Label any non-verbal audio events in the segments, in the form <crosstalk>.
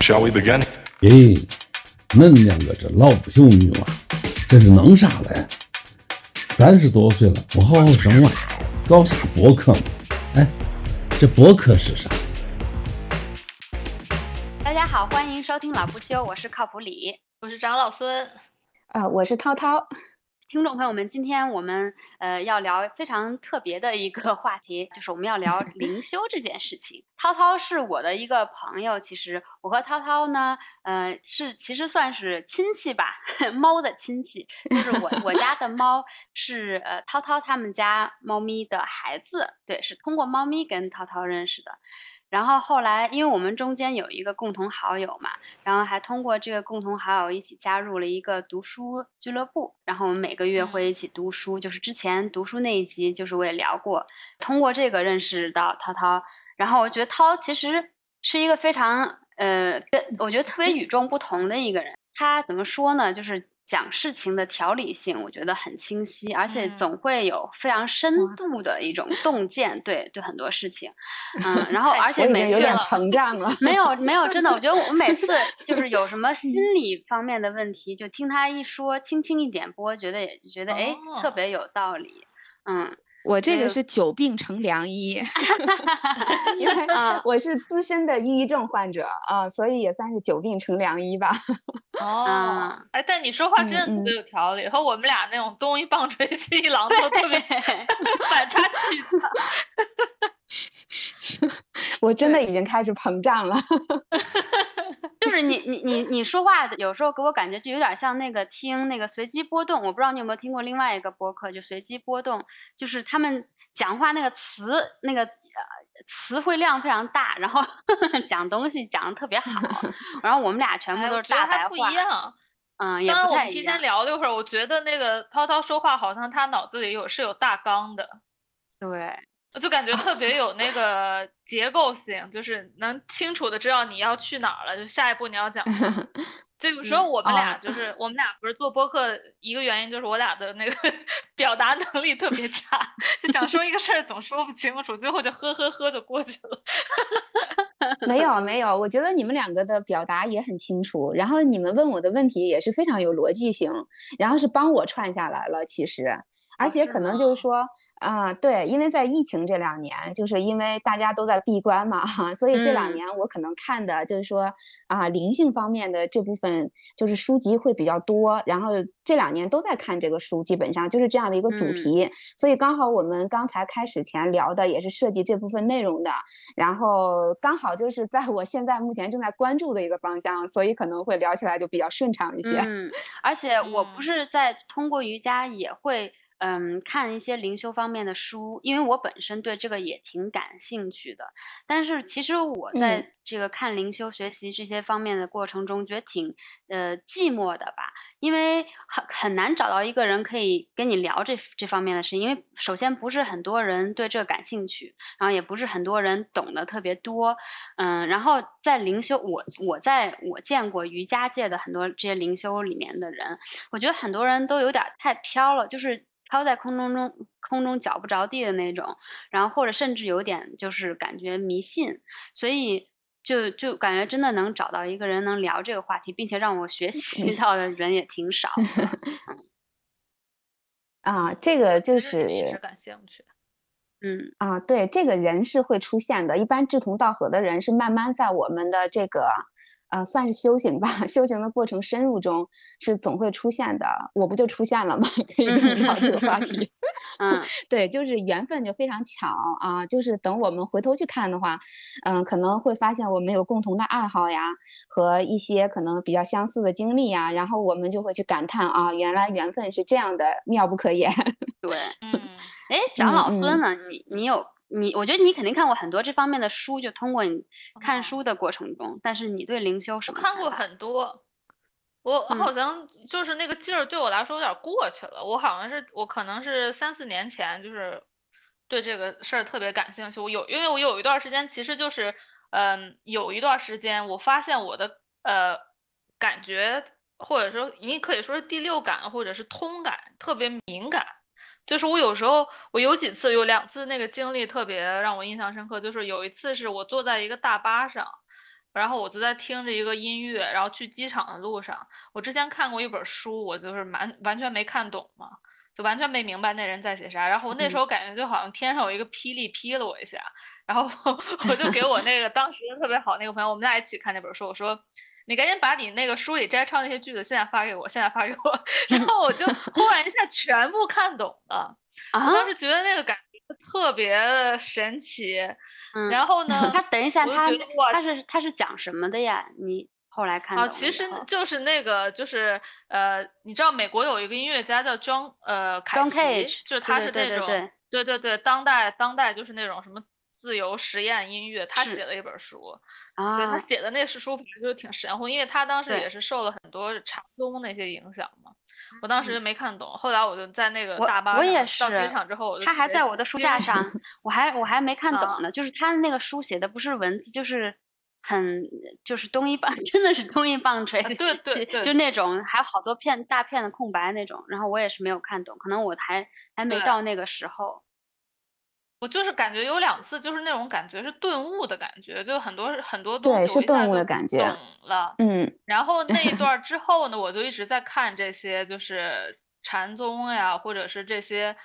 Shall we begin? 咦，恁两个这老不休女娃，这是弄啥嘞？三十多岁了，不好好生娃，搞啥博客嘛？哎，这博客是啥？大家好，欢迎收听老不休，我是靠谱李。我是长老孙，啊，我是涛涛。听众朋友们，今天我们呃要聊非常特别的一个 <laughs> 话题，就是我们要聊灵修这件事情。涛涛是我的一个朋友，其实我和涛涛呢，呃，是其实算是亲戚吧，<laughs> 猫的亲戚，就是我我家的猫是呃涛涛他们家猫咪的孩子，对，是通过猫咪跟涛涛认识的。然后后来，因为我们中间有一个共同好友嘛，然后还通过这个共同好友一起加入了一个读书俱乐部。然后我们每个月会一起读书，就是之前读书那一集，就是我也聊过，通过这个认识到涛涛。然后我觉得涛其实是一个非常呃，跟我觉得特别与众不同的一个人。他怎么说呢？就是。讲事情的条理性，我觉得很清晰，而且总会有非常深度的一种洞见，对对很多事情，嗯，然后而且每次有点膨胀了，没有没有，真的，我觉得我每次 <laughs> 就是有什么心理方面的问题，就听他一说，轻轻一点拨，觉得也觉得哎，特别有道理，嗯。我这个是久病成良医，<laughs> 因为我是资深的抑郁症患者啊，所以也算是久病成良医吧。<laughs> 哦，哎，但你说话真的特别有条理，和我们俩那种东一棒槌 <laughs> 西一榔头特别反差巨大。<laughs> 我真的已经开始膨胀了。<laughs> 就是你你你你说话有时候给我感觉就有点像那个听那个随机波动，我不知道你有没有听过另外一个播客，就随机波动，就是他们讲话那个词那个词汇量非常大，然后 <laughs> 讲东西讲的特别好，然后我们俩全部都是大白话。不一样，嗯，也不太一样。我们提前聊了一会儿，我觉得那个涛涛说话好像他脑子里有是有大纲的，对。我就感觉特别有那个结构性，就是能清楚的知道你要去哪儿了，就下一步你要讲。<laughs> 就有时候我们俩就是我们俩不是做播客，一个原因就是我俩的那个表达能力特别差，就想说一个事儿总说不清楚，最后就呵呵呵就过去了。<laughs> 没有没有，我觉得你们两个的表达也很清楚，然后你们问我的问题也是非常有逻辑性，然后是帮我串下来了。其实，而且可能就是说啊，对，因为在疫情这两年，就是因为大家都在闭关嘛，<laughs> 所以这两年我可能看的就是说啊，灵性方面的这部分。嗯，就是书籍会比较多，然后这两年都在看这个书，基本上就是这样的一个主题，所以刚好我们刚才开始前聊的也是涉及这部分内容的，然后刚好就是在我现在目前正在关注的一个方向，所以可能会聊起来就比较顺畅一些。嗯，而且我不是在通过瑜伽也会。嗯，看一些灵修方面的书，因为我本身对这个也挺感兴趣的。但是其实我在这个看灵修、学习这些方面的过程中，觉得挺呃寂寞的吧，因为很很难找到一个人可以跟你聊这这方面的事情。因为首先不是很多人对这个感兴趣，然后也不是很多人懂得特别多。嗯，然后在灵修，我我在我见过瑜伽界的很多这些灵修里面的人，我觉得很多人都有点太飘了，就是。飘在空中中，空中脚不着地的那种，然后或者甚至有点就是感觉迷信，所以就就感觉真的能找到一个人能聊这个话题，并且让我学习到的人也挺少。<laughs> 啊，这个就是是感兴趣。嗯啊，对，这个人是会出现的，一般志同道合的人是慢慢在我们的这个。啊，算是修行吧。<laughs> 修行的过程深入中是总会出现的，我不就出现了吗？<laughs> 可以聊这个话题。<laughs> 嗯，对，就是缘分就非常巧啊。就是等我们回头去看的话，嗯，可能会发现我们有共同的爱好呀，和一些可能比较相似的经历呀，然后我们就会去感叹啊，原来缘分是这样的妙不可言。对，嗯，哎，长老孙呢？你你有？你我觉得你肯定看过很多这方面的书，就通过你看书的过程中，但是你对灵修什么？看过很多，我好像就是那个劲儿对我来说有点过去了。我好像是我可能是三四年前就是对这个事儿特别感兴趣。我有因为我有一段时间其实就是嗯有一段时间我发现我的呃感觉或者说你可以说是第六感或者是通感特别敏感。就是我有时候，我有几次，有两次那个经历特别让我印象深刻。就是有一次是我坐在一个大巴上，然后我就在听着一个音乐，然后去机场的路上，我之前看过一本书，我就是完完全没看懂嘛，就完全没明白那人在写啥。然后我那时候感觉就好像天上有一个霹雳劈了我一下，然后 <laughs> 我就给我那个当时特别好那个朋友，我们俩一起看那本书，我说你赶紧把你那个书里摘抄那些句子现在发给我，现在发给我。然后我就 <laughs> 忽然一下全部看懂了，<laughs> 我当时觉得那个感觉特别神奇。嗯，然后呢？他等一下，他他是他是讲什么的呀？你后来看懂啊，其实就是那个，就是呃，你知道美国有一个音乐家叫 John 呃凯 John 奇 Cage，就是他对是那种对对对对对对当代当代就是那种什么自由实验音乐，他写了一本书，啊，对他写的那是书，反正就是挺神乎，因为他当时也是受了很多禅宗那些影响嘛。我当时就没看懂，后来我就在那个大巴上我也是到机场之后，他还在我的书架上，我还我还没看啊懂呢。就是他的那个书写的不是文字，就是很就是东一棒，真的是东一棒槌，啊对对对就那种还有好多片大片的空白那种。然后我也是没有看懂，可能我还还没到那个时候。我就是感觉有两次，就是那种感觉是顿悟的感觉，就很多很多东西对是顿悟的感觉懂了。嗯，然后那一段。儿之后呢，我就一直在看这些，就是禅宗呀，或者是这些，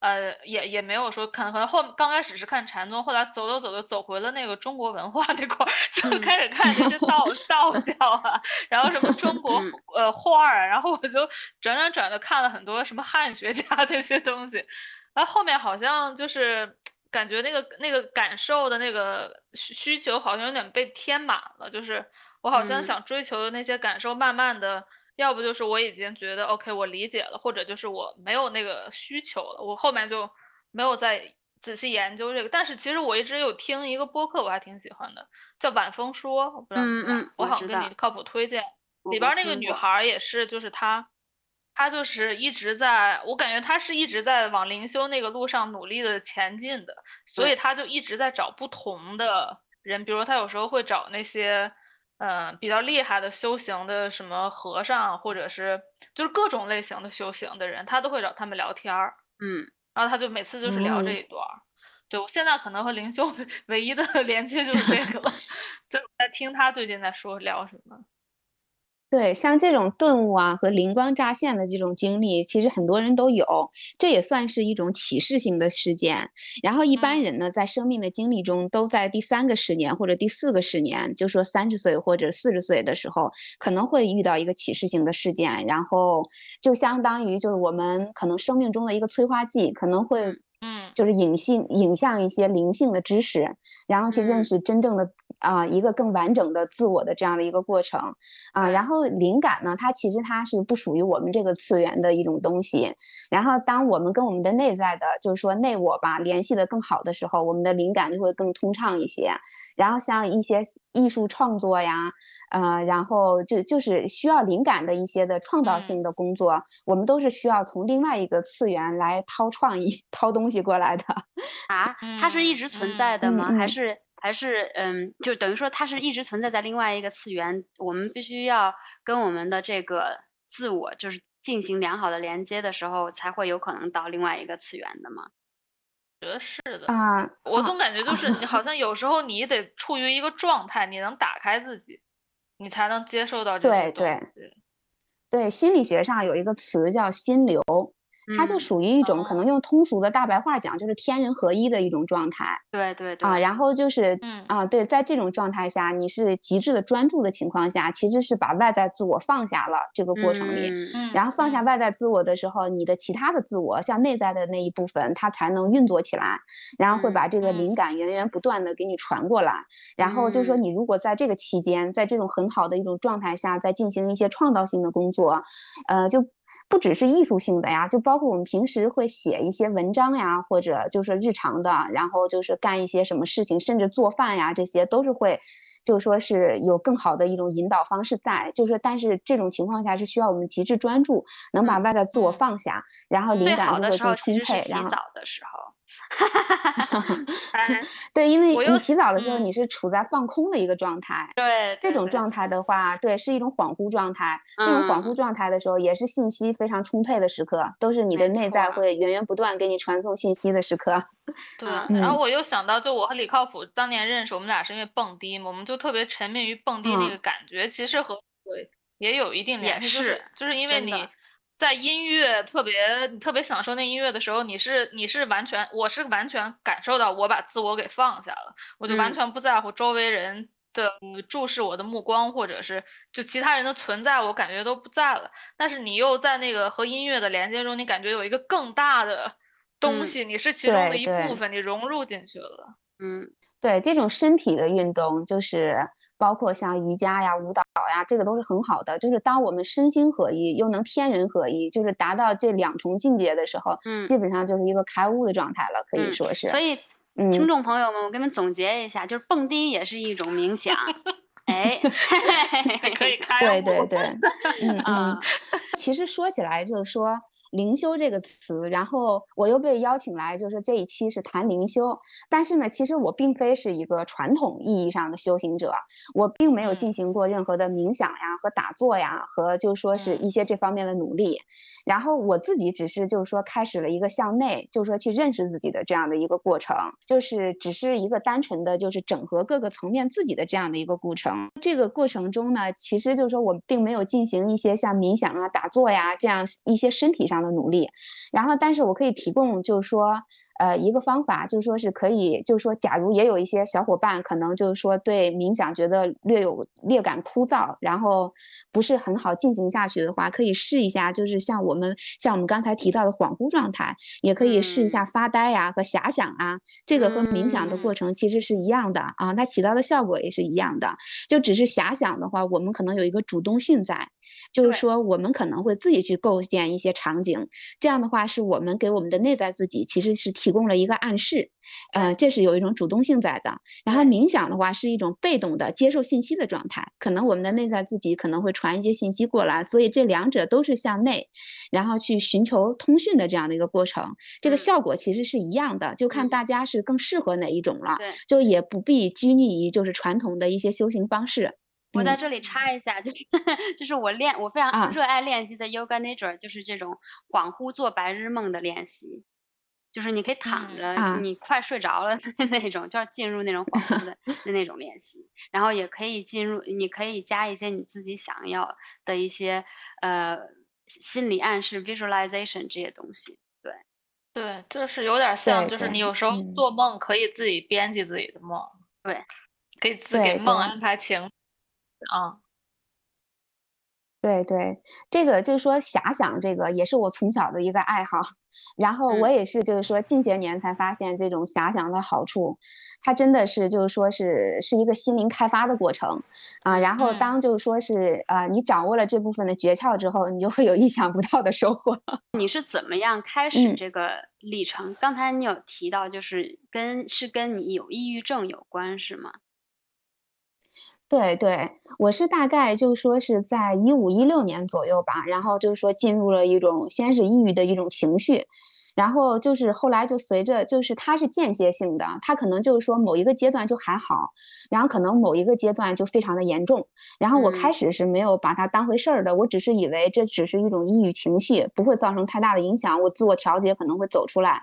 呃，也也没有说，可能可能后刚开始是看禅宗，后来走走走就走回了那个中国文化那块儿，就嗯开始看这些道道教啊，然后什么中国嗯。呃画儿啊，然后我就转转转的看了很多什么汉学家这些东西，然后后面好像就是感觉那个那个感受的那个需需求好像有点被填满了，就是我好像嗯想追求的那些感受，慢慢的，要不就是我已经觉得 OK 我理解了，或者就是我没有那个需求了，我后面就没有再仔细研究这个。但是其实我一直有听一个播客，我还挺喜欢的，叫晚风说，我不知道你嗯知道吗嗯我好像跟你靠谱推荐。里边儿那个女孩儿也是，就是她，她就是一直在，我感觉他是一直在往灵修那个路上努力的前进的，所以他就一直在找不同的人，比如他有时候会找那些，嗯、比较厉害的修行的什么和尚，或者是就是各种类型的修行的人，他都会找他们聊天儿，嗯，然后他就每次就是聊这嗯一段儿。对，我现在可能和灵修唯 <laughs> 唯一的 <laughs> 连接就是这个了，<laughs> 就是在听他最近在说聊什么。对，像这种顿悟啊和灵光乍现的这种经历，其实很多人都有，这也算是一种启示性的事件。然后一般嗯。人呢，在生命的经历中，都在第三个十年或者第四个十年，就说三十岁或者四十岁的时候，可能会遇到一个启示性的事件，然后就相当于就是我们可能生命中的一个催化剂，可能会嗯。就是引性引向一些灵性的知识，然后去认嗯。识真正的啊、一个更完整的自我的这样的一个过程啊、对然后灵感呢，它其实它是不属于我们这个次元的一种东西。然后当我们跟我们的内在的，就是说内我吧联系的更好的时候，我们的灵感就会更通畅一些。然后像一些艺术创作呀，呃，然后就就是需要灵感的一些的创造嗯性的工作，我们都是需要从另外一个次元来掏创意、<laughs> 掏东西过来的。啊，它是一嗯直存在嗯的吗？还是还是嗯，就等于说它是一直存在在另外一个次元，我们必须要跟我们的这个自我就是进行良好的连接的时候，才会有可能到另外一个次元的嘛？觉得是的。啊，啊我总感觉就是你好像有时候你得处于一个状态，你能打开自己，你才能接受到这些对对东西。对，心理学上有一个词叫心流，它就嗯属于一种可哦能用通俗的大白话讲，就是天人合一的一种状态。对对对啊，然后就是嗯啊，对，在这种状态下，你是极致的专注的情况下，其实是把外在自我放下了这个过程里。嗯嗯，然后放下嗯外在自我的时候，你的其他的自我，像内在的那一部分，它才能运作起来，然后会把这个嗯灵感源源不断的给你传过来。然后就是说，嗯你如果在这个期间，在这种很好的一种状态下，在进行一些创造性的工作，呃，就不只是艺术性的呀，就包括我们平时会写一些文章呀，或者就是日常的，然后就是干一些什么事情，甚至做饭呀，这些都是会。就说是有更好的一种引导方式在，就是但是这种情况下是需要我们极致专注，能把嗯外在自我嗯放下，然后灵感就会更充沛，洗然后澡的时候。<laughs> 对，因为你洗澡的时候嗯你是处在放空的一个状态，对，这种状态的话，对，是一种恍惚状态。这种恍嗯。惚状态的时候，也是信息非常充沛的时刻，都是你的内在会源源不断给你传送信息的时刻。对，嗯嗯然后。我又想到，就我和李靠谱当年认识，我们俩是因为蹦迪嘛，我们就特别沉迷于蹦迪那嗯个。感觉，其实和对也有一定也联系，就是是就是因为你在音乐特别你特别享受那音乐的时候，你是你是完全我是完全感受到我把自我给放下了，我就完嗯全不在乎周围人的注视我的目光，或者是就其他人的存在，我感觉都不在了。但是你又在那个和音乐的连接中，你感觉有一个更大的东嗯西，你是其中的一部分，你融入进去了。嗯对这种身体的运动，就是包括像瑜伽呀、舞蹈呀，这个都是很好的。就是当我们身心合一，又能天人合一，就是达到这两重境界的时候，嗯基本上就是一个开悟的状态了，可以嗯说是。所以嗯听众朋友们，我给你们总结一下，就是蹦迪也是一种冥想。<laughs> 哎，可以开悟对对对，嗯啊嗯。其实说起来，就是说“灵修”这个词，然后我又被邀请来，就是这一期是谈灵修。但是呢，其实我并非是一个传统意义上的修行者，我并没有嗯进行过任何的冥想呀和打坐呀，和就说是嗯一些这方面的努力。然后我自己只是就是说开始了一个向内，就是说去认识自己的这样的一个过程，就是只是一个单纯的就是整合各个层面自己的这样的一个过程。这个过程中呢，其实就是说我并没有进行一些像冥想啊、打坐呀这样一些身体上的努力，然后但是我可以提供就是说呃一个方法，就是说是可以，就是说假如也有一些小伙伴可能就是说对冥想觉得略有略感枯燥，然后不是很好进行下去的话，可以试一下，就是像我们像我们刚才提到的恍惚状态，也可以试一下发呆呀、和遐想啊，这个和冥想的过嗯。程其实是一样的啊，它起到的效果也是一样的。就只是遐想的话，我们可能有一个主动性在，就是说我们可能会自己去构建一些场景，这样的话是我们给我们的内在自己其实是提供了一个暗示，呃，这是有一种主动性在的。然后冥想的话是一种被动的接受信息的状态，可能我们的内在自己可能会传一些信息过来，所以这两者都是向内，然后去寻求通讯的这样的一个过程，这个嗯。效果其实是一样的，就看嗯。大家是更适合哪一种了，对，就也不必拘泥于就是传统的一些修行方式。嗯我在这里插一下，就是 <laughs> 就是我练我非常啊。热爱练习的 Yoga Nidra，就是这种恍惚做白日梦的练习，就是你可以躺嗯着，啊。你快睡着了的那种，就是进入那种恍惚的的 <laughs> 那种练习，然后也可以进入，你可以加一些你自己想要的一些呃心理暗示 visualization 这些东西。对，对，就是有点像，就是你有时候嗯。做梦可以自己编辑自己的梦，对，可以自给梦。安排情，啊，对对，这个就是说遐想，这个也是我从小的一个爱好。然后我嗯也是，就是说近些年才发现这种遐想的好处，它真的是就是说是是一个心灵开发的过程啊。然后嗯当就是说是呃你掌握了这部分的诀窍之后，你就会有意想不到的收获。<laughs> 你是怎么样开始嗯这个历程？刚才你有提到，就是跟是跟你有抑郁症有关，是吗？对对，我是大概就是说是在一五一六年左右吧，然后就是说进入了一种先是抑郁的一种情绪，然后就是后来就随着就是它是间歇性的，它可能就是说某一个阶段就还好，然后可能某一个阶段就非常的严重，然后我开嗯始是没有把它当回事儿的，我只是以为这只是一种抑郁情绪，不会造成太大的影响，我自我调节可能会走出来。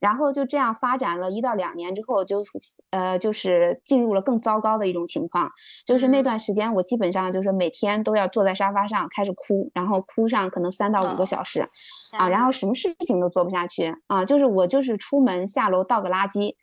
然后就这样发展了一到两年之后，就呃就是进入了更糟糕的一种情况，就是那嗯。段时间我基本上就是每天都要坐在沙发上开始哭，然后哭上可能三到五个哦小时，啊，然后什么事情都做不下去啊，就是我就是出门下楼倒个垃圾，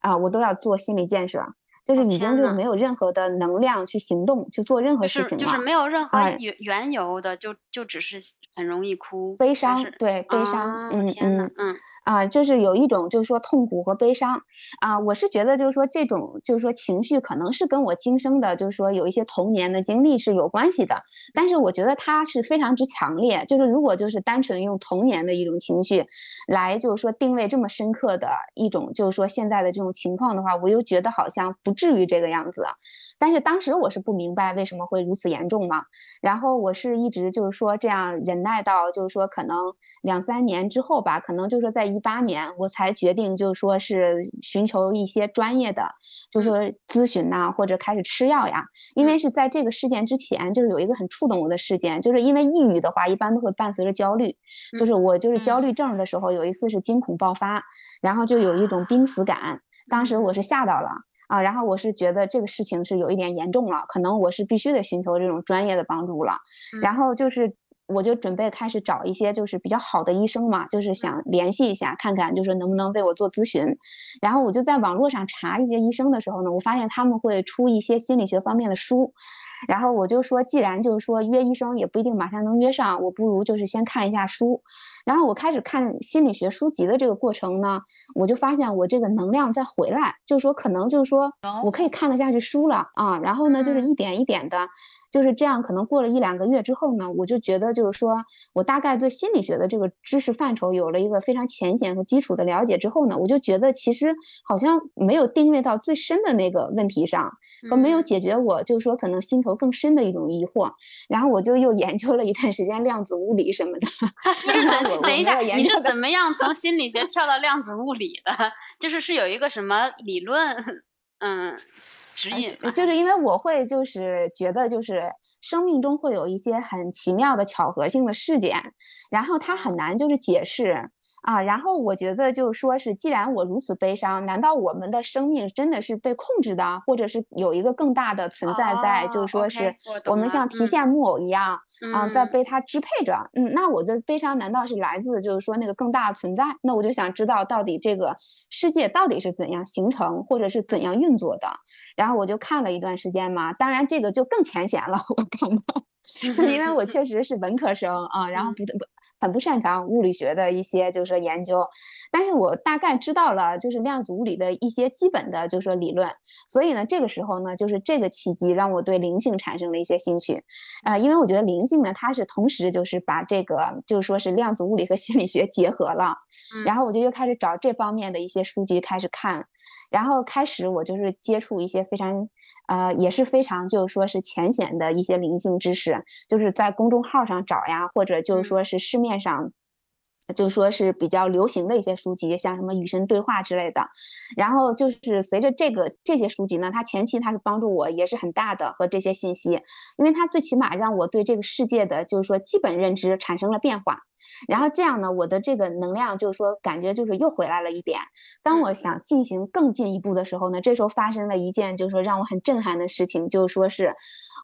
啊，我都要做心理建设，就是哦已经就是没有任何的能量去行动去做任何就是就是事情了。没有任何原缘缘由的，就就只是很容易哭，悲伤，对，悲伤，啊嗯嗯，嗯啊，就是有一种就是说痛苦和悲伤。啊，我是觉得就是说这种就是说情绪可能是跟我今生的就是说有一些童年的经历是有关系的，但是我觉得它是非常之强烈，就是如果就是单纯用童年的一种情绪来就是说定位这么深刻的一种就是说现在的这种情况的话，我又觉得好像不至于这个样子，但是当时我是不明白为什么会如此严重嘛，然后我是一直就是说这样忍耐到就是说可能两三年之后吧，可能就是说在一八年，我才决定就是说是寻求一些专业的，就是说咨询呐，或者开始吃药呀。因为是在这个事件之前，就是有一个很触动我的事件，就是因为抑郁的话，一般都会伴随着焦虑。就是我就是焦虑症的时候，有一次是惊恐爆发，然后就有一种濒死感，当时我是吓到了。啊，然后我是觉得这个事情是有一点严重了，可能我是必须得寻求这种专业的帮助了。然后就是我就准备开始找一些就是比较好的医生嘛，就是想联系一下，看看就是能不能为我做咨询。然后我就在网络上查一些医生的时候呢，我发现他们会出一些心理学方面的书。然后我就说，既然就是说约医生也不一定马上能约上，我不如就是先看一下书。然后我开始看心理学书籍的这个过程呢，我就发现我这个能量在回来，就是说可能就是说我可以看得下去书了啊。然后呢，就是一点一点的，就是这样。可能过了一两个月之后呢，我就觉得就是说我大概对心理学的这个知识范畴有了一个非常浅显和基础的了解之后呢，我就觉得其实好像没有定位到最深的那个问题上，和没有解决我就是说可能心头更深的一种疑惑。然后我就又研究了一段时间量子物理什么的。<laughs> 等一下，你是怎么样从心理学跳到量子物理的？就是是有一个什么理论，嗯，指引？就是因为我会就是觉得就是生命中会有一些很奇妙的巧合性的事件，然后它很难就是解释。啊，然后我觉得就是说，是既然我如此悲伤，难道我们的生命真的是被控制的，或者是有一个更大的存在在？就是说是我们像提线木偶一样，啊，在被它支配着。嗯，那我的悲伤难道是来自就是说那个更大的存在？那我就想知道到底这个世界到底是怎样形成，或者是怎样运作的。然后我就看了一段时间嘛，当然这个就更浅显了，我感到。<laughs> 就因为我确实是文科生啊，然后不不很不擅长物理学的一些就是说研究，但是我大概知道了就是量子物理的一些基本的就是说理论，所以呢这个时候呢就是这个契机让我对灵性产生了一些兴趣，呃，因为我觉得灵性呢它是同时就是把这个就是说是量子物理和心理学结合了，然后我就又开始找这方面的一些书籍开始看。然后开始我就是接触一些非常，呃，也是非常就是说是浅显的一些灵性知识，就是在公众号上找呀，或者就是说是市面上，就说是比较流行的一些书籍，像什么与神对话之类的。然后就是随着这个这些书籍呢，它前期它是帮助我也是很大的和这些信息，因为它最起码让我对这个世界的就是说基本认知产生了变化。然后这样呢，我的这个能量就是说，感觉就是又回来了一点。当我想进行更进一步的时候呢，这时候发生了一件就是说让我很震撼的事情，就是说是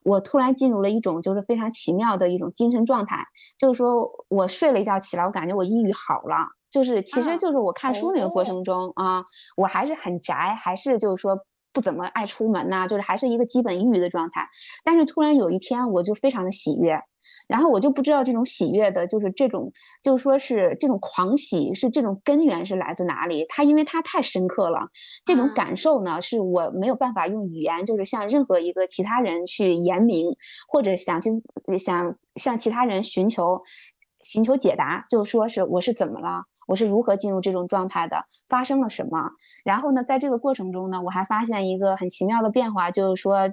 我突然进入了一种就是非常奇妙的一种精神状态。就是说我睡了一觉起来，我感觉我抑郁好了。就是其实就是我看书那个过程中啊，我还是很宅，还是就是说不怎么爱出门呐，就是还是一个基本抑郁的状态。但是突然有一天，我就非常的喜悦。然后我就不知道这种喜悦的，就是这种，就是说是这种狂喜，是这种根源是来自哪里？它因为它太深刻了，这种感受呢，是我没有办法用语言，就是向任何一个其他人去言明，或者想去想向其他人寻求寻求解答，就说是我是怎么了，我是如何进入这种状态的，发生了什么？然后呢，在这个过程中呢，我还发现一个很奇妙的变化，就是说。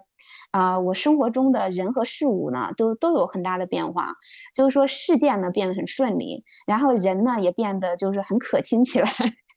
啊，我生活中的人和事物呢，都都有很大的变化，就是说事件呢变得很顺利，然后人呢也变得就是很可亲起来，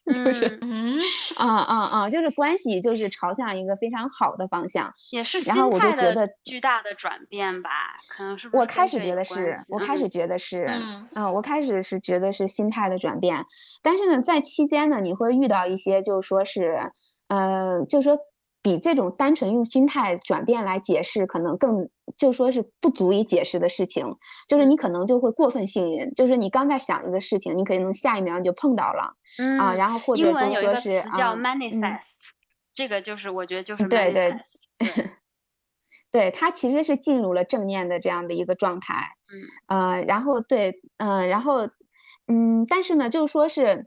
<laughs> 就是嗯啊啊啊，就是关系就是朝向一个非常好的方向，也是然后我就觉得巨大的转变吧，可能是我开始觉得是，我开始觉得是，嗯，我开始是觉得是心态的转变，但是呢，在期间呢，你会遇到一些就是说是，呃，就是说。比这种单纯用心态转变来解释，可能更就说是不足以解释的事情，就是你可能就会过分幸运，就是你刚在想一个事情，你可能下一秒你就碰到了，啊，然后或者就说是叫 manifest，这个就是我觉得就是对对，<laughs> 对。他其实是进入了正念的这样的一个状态，嗯，呃，然后对，嗯，然后，嗯，但是呢，就是说是，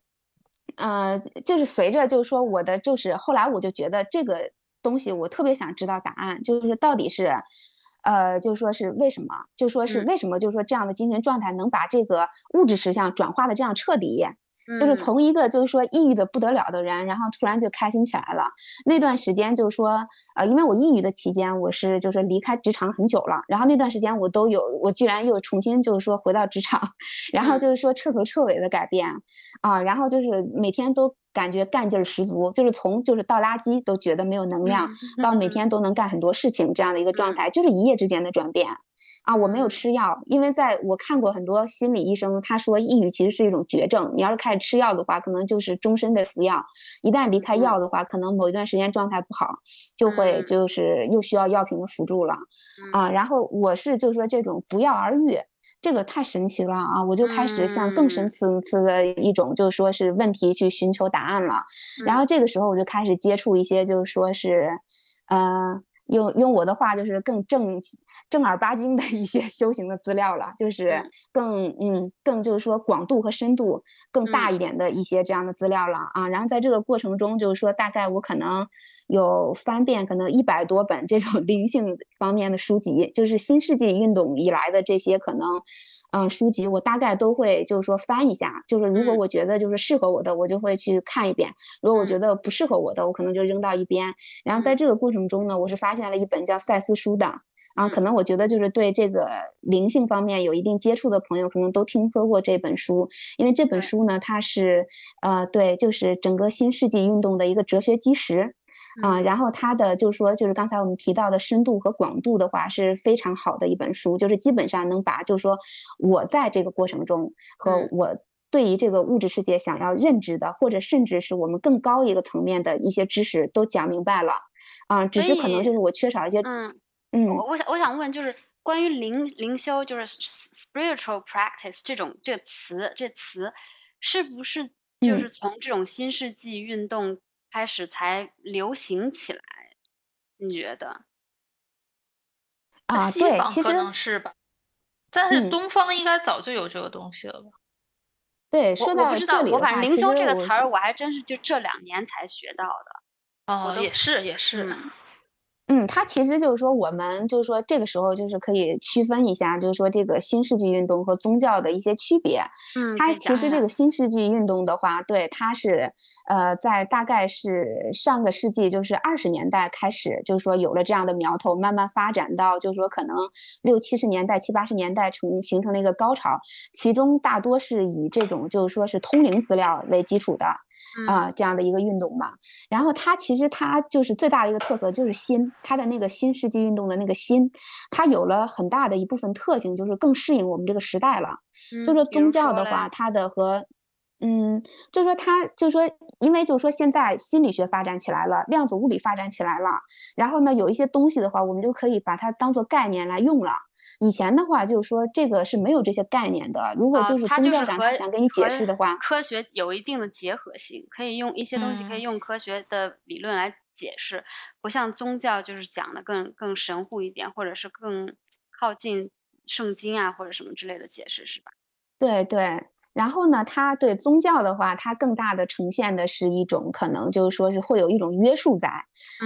呃，就是随着就是说我的就是后来我就觉得这个。东西我特别想知道答案，就是到底是，呃，就说是为什么，就说是为什么，就说这样的精神状态能把这个物质实相转化的这样彻底，就是从一个就是说抑郁的不得了的人，然后突然就开心起来了。那段时间就是说，呃，因为我抑郁的期间，我是就是离开职场很久了，然后那段时间我都有，我居然又重新就是说回到职场，<laughs> 然后就是说彻头彻尾的改变。啊，然后就是每天都感觉干劲儿十足，就是从就是倒垃圾都觉得没有能量，到每天都能干很多事情这样的一个状态，就是一夜之间的转变。啊，我没有吃药，因为在我看过很多心理医生，他说抑郁其实是一种绝症，你要是开始吃药的话，可能就是终身的服药。一旦离开药的话，可能某一段时间状态不好，就会就是又需要药品的辅助了。啊，然后我是就是说这种不药而愈，这个太神奇了啊！我就开始向更深层次的一种就是说是问题去寻求答案了。然后这个时候我就开始接触一些就是说是，呃。用用我的话就是更正正儿八经的一些修行的资料了，就是更嗯更就是说广度和深度更大一点的一些这样的资料了啊。然后在这个过程中，就是说大概我可能有翻遍可能一百多本这种 <laughs> 灵性方面的书籍，就是新世纪运动以来的这些可能。嗯，书籍我大概都会就是说翻一下，就是如果我觉得就是适合我的，我就会去看一遍；如果我觉得不适合我的，我可能就扔到一边。然后在这个过程中呢，我是发现了一本叫赛斯书的，啊可能我觉得就是对这个灵性方面有一定接触的朋友，可能都听说过这本书，因为这本书呢，它是呃对，就是整个新世纪运动的一个哲学基石。啊，然后它的就是说，就是刚才我们提到的深度和广度的话是非常好的一本书，就是基本上能把就是说我在这个过程中和我对于这个物质世界想要认知的，或者甚至是我们更高一个层面的一些知识都讲明白了。啊，只是可能就是我缺少一些。嗯嗯，我我想我想问就是关于灵灵修就是 spiritual practice 这种这个词这词是不是就是从这种新世纪运动？开始才流行起来，你觉得？啊，西方可能是吧，但是东方应该早就有这个东西了吧？对，说到这里，我反正灵修这个词儿，我还真是就这两年才学到的。哦，也是，也是。嗯，它其实就是说，我们就是说，这个时候就是可以区分一下，就是说这个新世纪运动和宗教的一些区别。嗯，它其实这个新世纪运动的话，对，它是呃，在大概是上个世纪就是二十年代开始，就是说有了这样的苗头，慢慢发展到就是说可能六七十年代、七八十年代成形成了一个高潮，其中大多是以这种就是说是通灵资料为基础的。啊，这样的一个运动嘛，然后它其实它就是最大的一个特色就是新，它的那个新世纪运动的那个新，它有了很大的一部分特性，就是更适应我们这个时代了。就说宗教的话，它的和。嗯，就说他，就说，因为就说现在心理学发展起来了，量子物理发展起来了，然后呢，有一些东西的话，我们就可以把它当做概念来用了。以前的话，就是说这个是没有这些概念的。如果就是宗教上想给你解释的话，科学有一定的结合性，可以用一些东西可以用科学的理论来解释，不像宗教就是讲的更更神乎一点，或者是更靠近圣经啊或者什么之类的解释，是吧？对对。然后呢，它对宗教的话，它更大的呈现的是一种可能，就是说是会有一种约束在。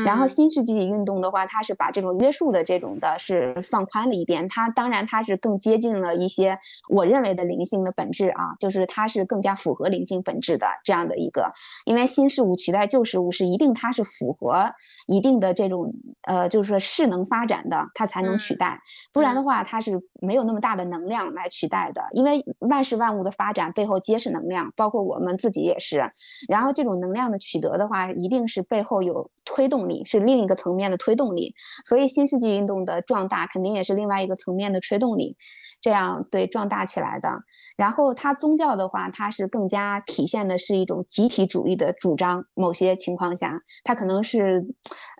然后新世纪运动的话，它是把这种约束的这种的是放宽了一点。它当然它是更接近了一些我认为的灵性的本质啊，就是它是更加符合灵性本质的这样的一个。因为新事物取代旧事物是一定它是符合一定的这种呃，就是说势能发展的，它才能取代。不然的话，它是没有那么大的能量来取代的。因为万事万物的发展背后皆是能量，包括我们自己也是。然后这种能量的取得的话，一定是背后有推动力，是另一个层面的推动力。所以新世纪运动的壮大，肯定也是另外一个层面的推动力。这样对壮大起来的，然后它宗教的话，它是更加体现的是一种集体主义的主张。某些情况下，它可能是，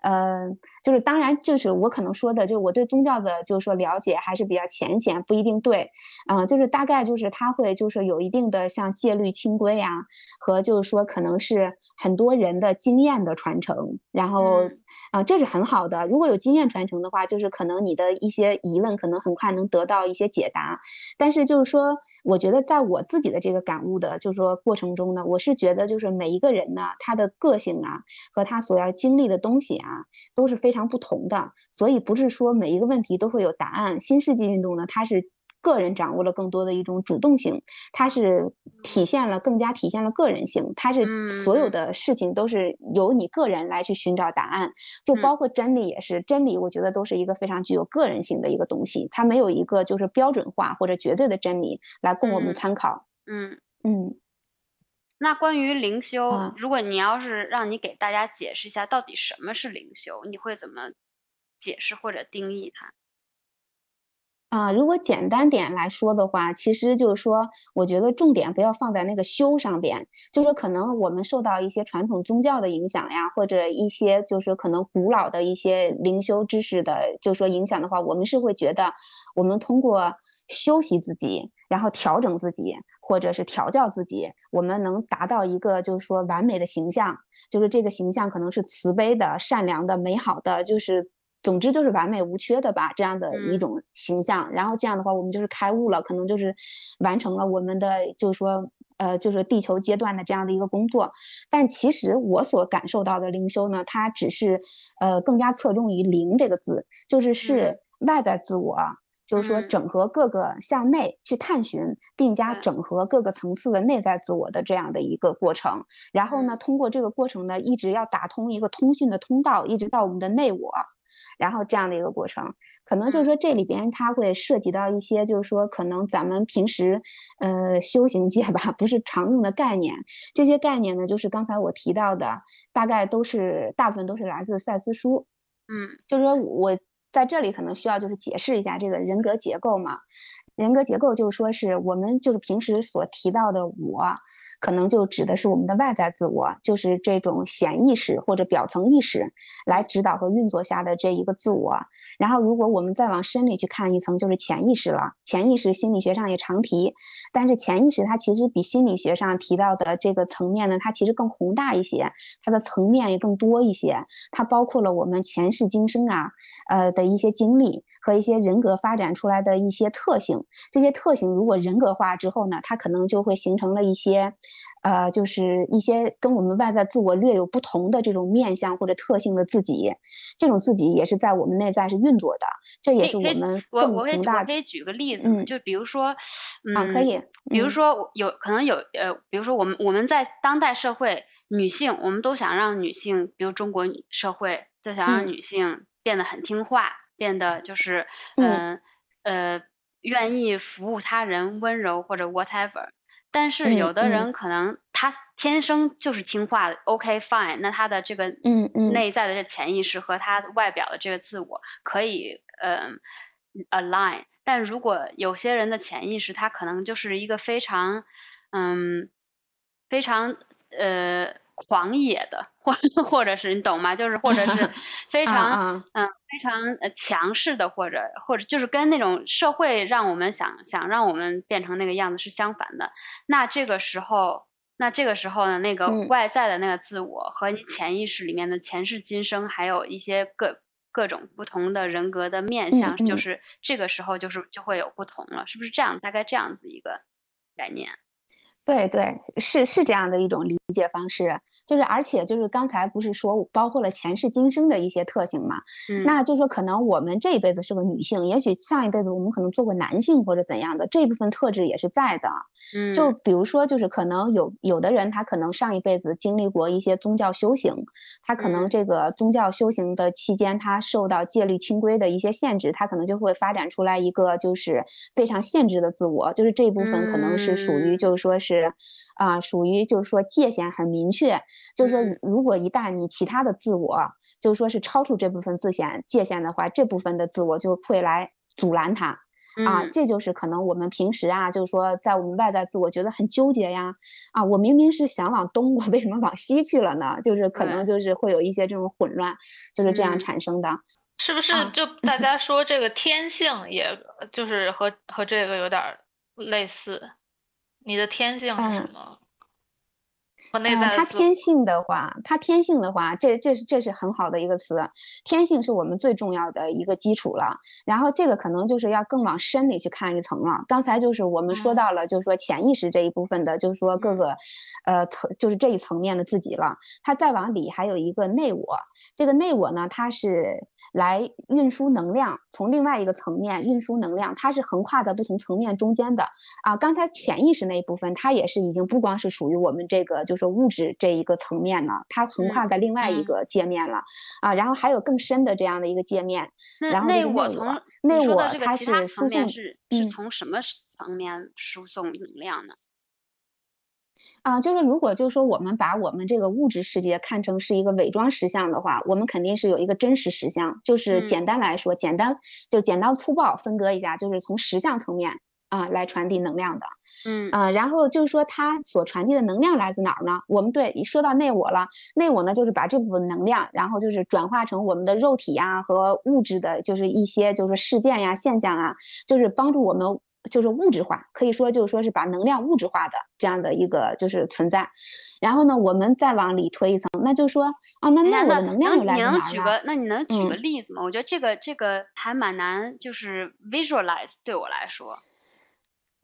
呃，就是当然就是我可能说的，就是我对宗教的，就是说了解还是比较浅显，不一定对，嗯，就是大概就是他会就是有一定的像戒律清规啊，和就是说可能是很多人的经验的传承，然后啊，这是很好的。如果有经验传承的话，就是可能你的一些疑问可能很快能得到一些解。答，但是就是说，我觉得在我自己的这个感悟的，就是说过程中呢，我是觉得就是每一个人呢，他的个性啊，和他所要经历的东西啊，都是非常不同的，所以不是说每一个问题都会有答案。新世纪运动呢，它是。个人掌握了更多的一种主动性，它是体现了更加体现了个人性，它是所有的事情都是由你个人来去寻找答案，就包括真理也是，真理我觉得都是一个非常具有个人性的一个东西，它没有一个就是标准化或者绝对的真理来供我们参考。嗯嗯。那关于灵修，如果你要是让你给大家解释一下到底什么是灵修，你会怎么解释或者定义它？啊，如果简单点来说的话，其实就是说，我觉得重点不要放在那个修上边，就是说可能我们受到一些传统宗教的影响呀，或者一些就是可能古老的一些灵修知识的，就是说影响的话，我们是会觉得，我们通过修习自己，然后调整自己，或者是调教自己，我们能达到一个就是说完美的形象，就是这个形象可能是慈悲的、善良的、美好的，就是。总之就是完美无缺的吧，这样的一种形象。然后这样的话，我们就是开悟了，可能就是完成了我们的，就是说，呃，就是地球阶段的这样的一个工作。但其实我所感受到的灵修呢，它只是，呃，更加侧重于“灵”这个字，就是是外在自我，就是说整合各个向内去探寻，并加整合各个层次的内在自我的这样的一个过程。然后呢，通过这个过程呢，一直要打通一个通讯的通道，一直到我们的内我。然后这样的一个过程，可能就是说这里边它会涉及到一些，就是说可能咱们平时，呃，修行界吧，不是常用的概念。这些概念呢，就是刚才我提到的，大概都是大部分都是来自赛斯书。嗯，就是说我在这里可能需要就是解释一下这个人格结构嘛。人格结构就是说是我们就是平时所提到的我。可能就指的是我们的外在自我，就是这种显意识或者表层意识来指导和运作下的这一个自我。然后，如果我们再往深里去看一层，就是潜意识了。潜意识心理学上也常提，但是潜意识它其实比心理学上提到的这个层面呢，它其实更宏大一些，它的层面也更多一些。它包括了我们前世今生啊，呃的一些经历和一些人格发展出来的一些特性。这些特性如果人格化之后呢，它可能就会形成了一些。呃，就是一些跟我们外在自我略有不同的这种面相或者特性的自己，这种自己也是在我们内在是运作的，这也是我们更宏大。我可以举个例子，就比如说，啊，可以，比如说有可能有呃，比如说我们我们在当代社会，女性我们都想让女性，比如中国社会都想让女性变得很听话，变得就是嗯呃愿意服务他人、温柔或者 whatever。但是有的人可能他天生就是听话的，OK fine，那他的这个嗯嗯内在的这潜意识和他外表的这个自我可以嗯 align，但如果有些人的潜意识他可能就是一个非常嗯非常呃。狂野的，或或者是你懂吗？就是或者是 <laughs> 非常嗯非常呃强势的，或者或者就是跟那种社会让我们想想让我们变成那个样子是相反的。那这个时候，那这个时候呢，那个外在的那个自我和你潜意识里面的前世今生，还有一些各各种不同的人格的面相，就是这个时候就是就会有不同了，是不是这样？大概这样子一个概念。对对，是是这样的一种理解方式，就是而且就是刚才不是说包括了前世今生的一些特性嘛，那就是说可能我们这一辈子是个女性，也许上一辈子我们可能做过男性或者怎样的，这部分特质也是在的。嗯，就比如说就是可能有有的人他可能上一辈子经历过一些宗教修行，他可能这个宗教修行的期间他受到戒律清规的一些限制，他可能就会发展出来一个就是非常限制的自我，就是这一部分可能是属于就是说是。是，啊，属于就是说界限很明确，就是说如果一旦你其他的自我，就是说是超出这部分自限界限的话，这部分的自我就会来阻拦它，啊，这就是可能我们平时啊，就是说在我们外在自我觉得很纠结呀，啊，我明明是想往东，我为什么往西去了呢？就是可能就是会有一些这种混乱，就是这样产生的，是不是？就大家说这个天性，也就是和和这个有点类似。你的天性是什么？和内在。它天性的话，他天性的话，这这是这是很好的一个词。天性是我们最重要的一个基础了。然后这个可能就是要更往深里去看一层了。刚才就是我们说到了，就是说潜意识这一部分的，就是说各个呃层，就是这一层面的自己了。它再往里还有一个内我，这个内我呢，它是来运输能量，从另外一个层面运输能量，它是横跨在不同层面中间的啊。刚才潜意识那一部分，它也是已经不光是属于我们这个，就是物质这一个层面呢，它横跨在另外一个界面了啊。然后还有更深的这样的一个界面。然后内我从内我它是输送是是从什么层面输送能量呢？啊，就是如果就是说我们把我们这个物质世界看成是一个伪装实像的话，我们肯定是有一个真实实像。就是简单来说，简单就简单粗暴分割一下，就是从实像层面啊来传递能量的。嗯啊，然后就是说它所传递的能量来自哪儿呢？我们对一说到内我了，内我呢就是把这部分能量，然后就是转化成我们的肉体呀和物质的，就是一些就是事件呀现象啊，就是帮助我们。就是物质化，可以说就是说是把能量物质化的这样的一个就是存在。然后呢，我们再往里推一层，那就说啊，那那我的能量又来自哪呢？你能举个？那你能举个例子吗？我觉得这个这个还蛮难，就是 visualize 对我来说。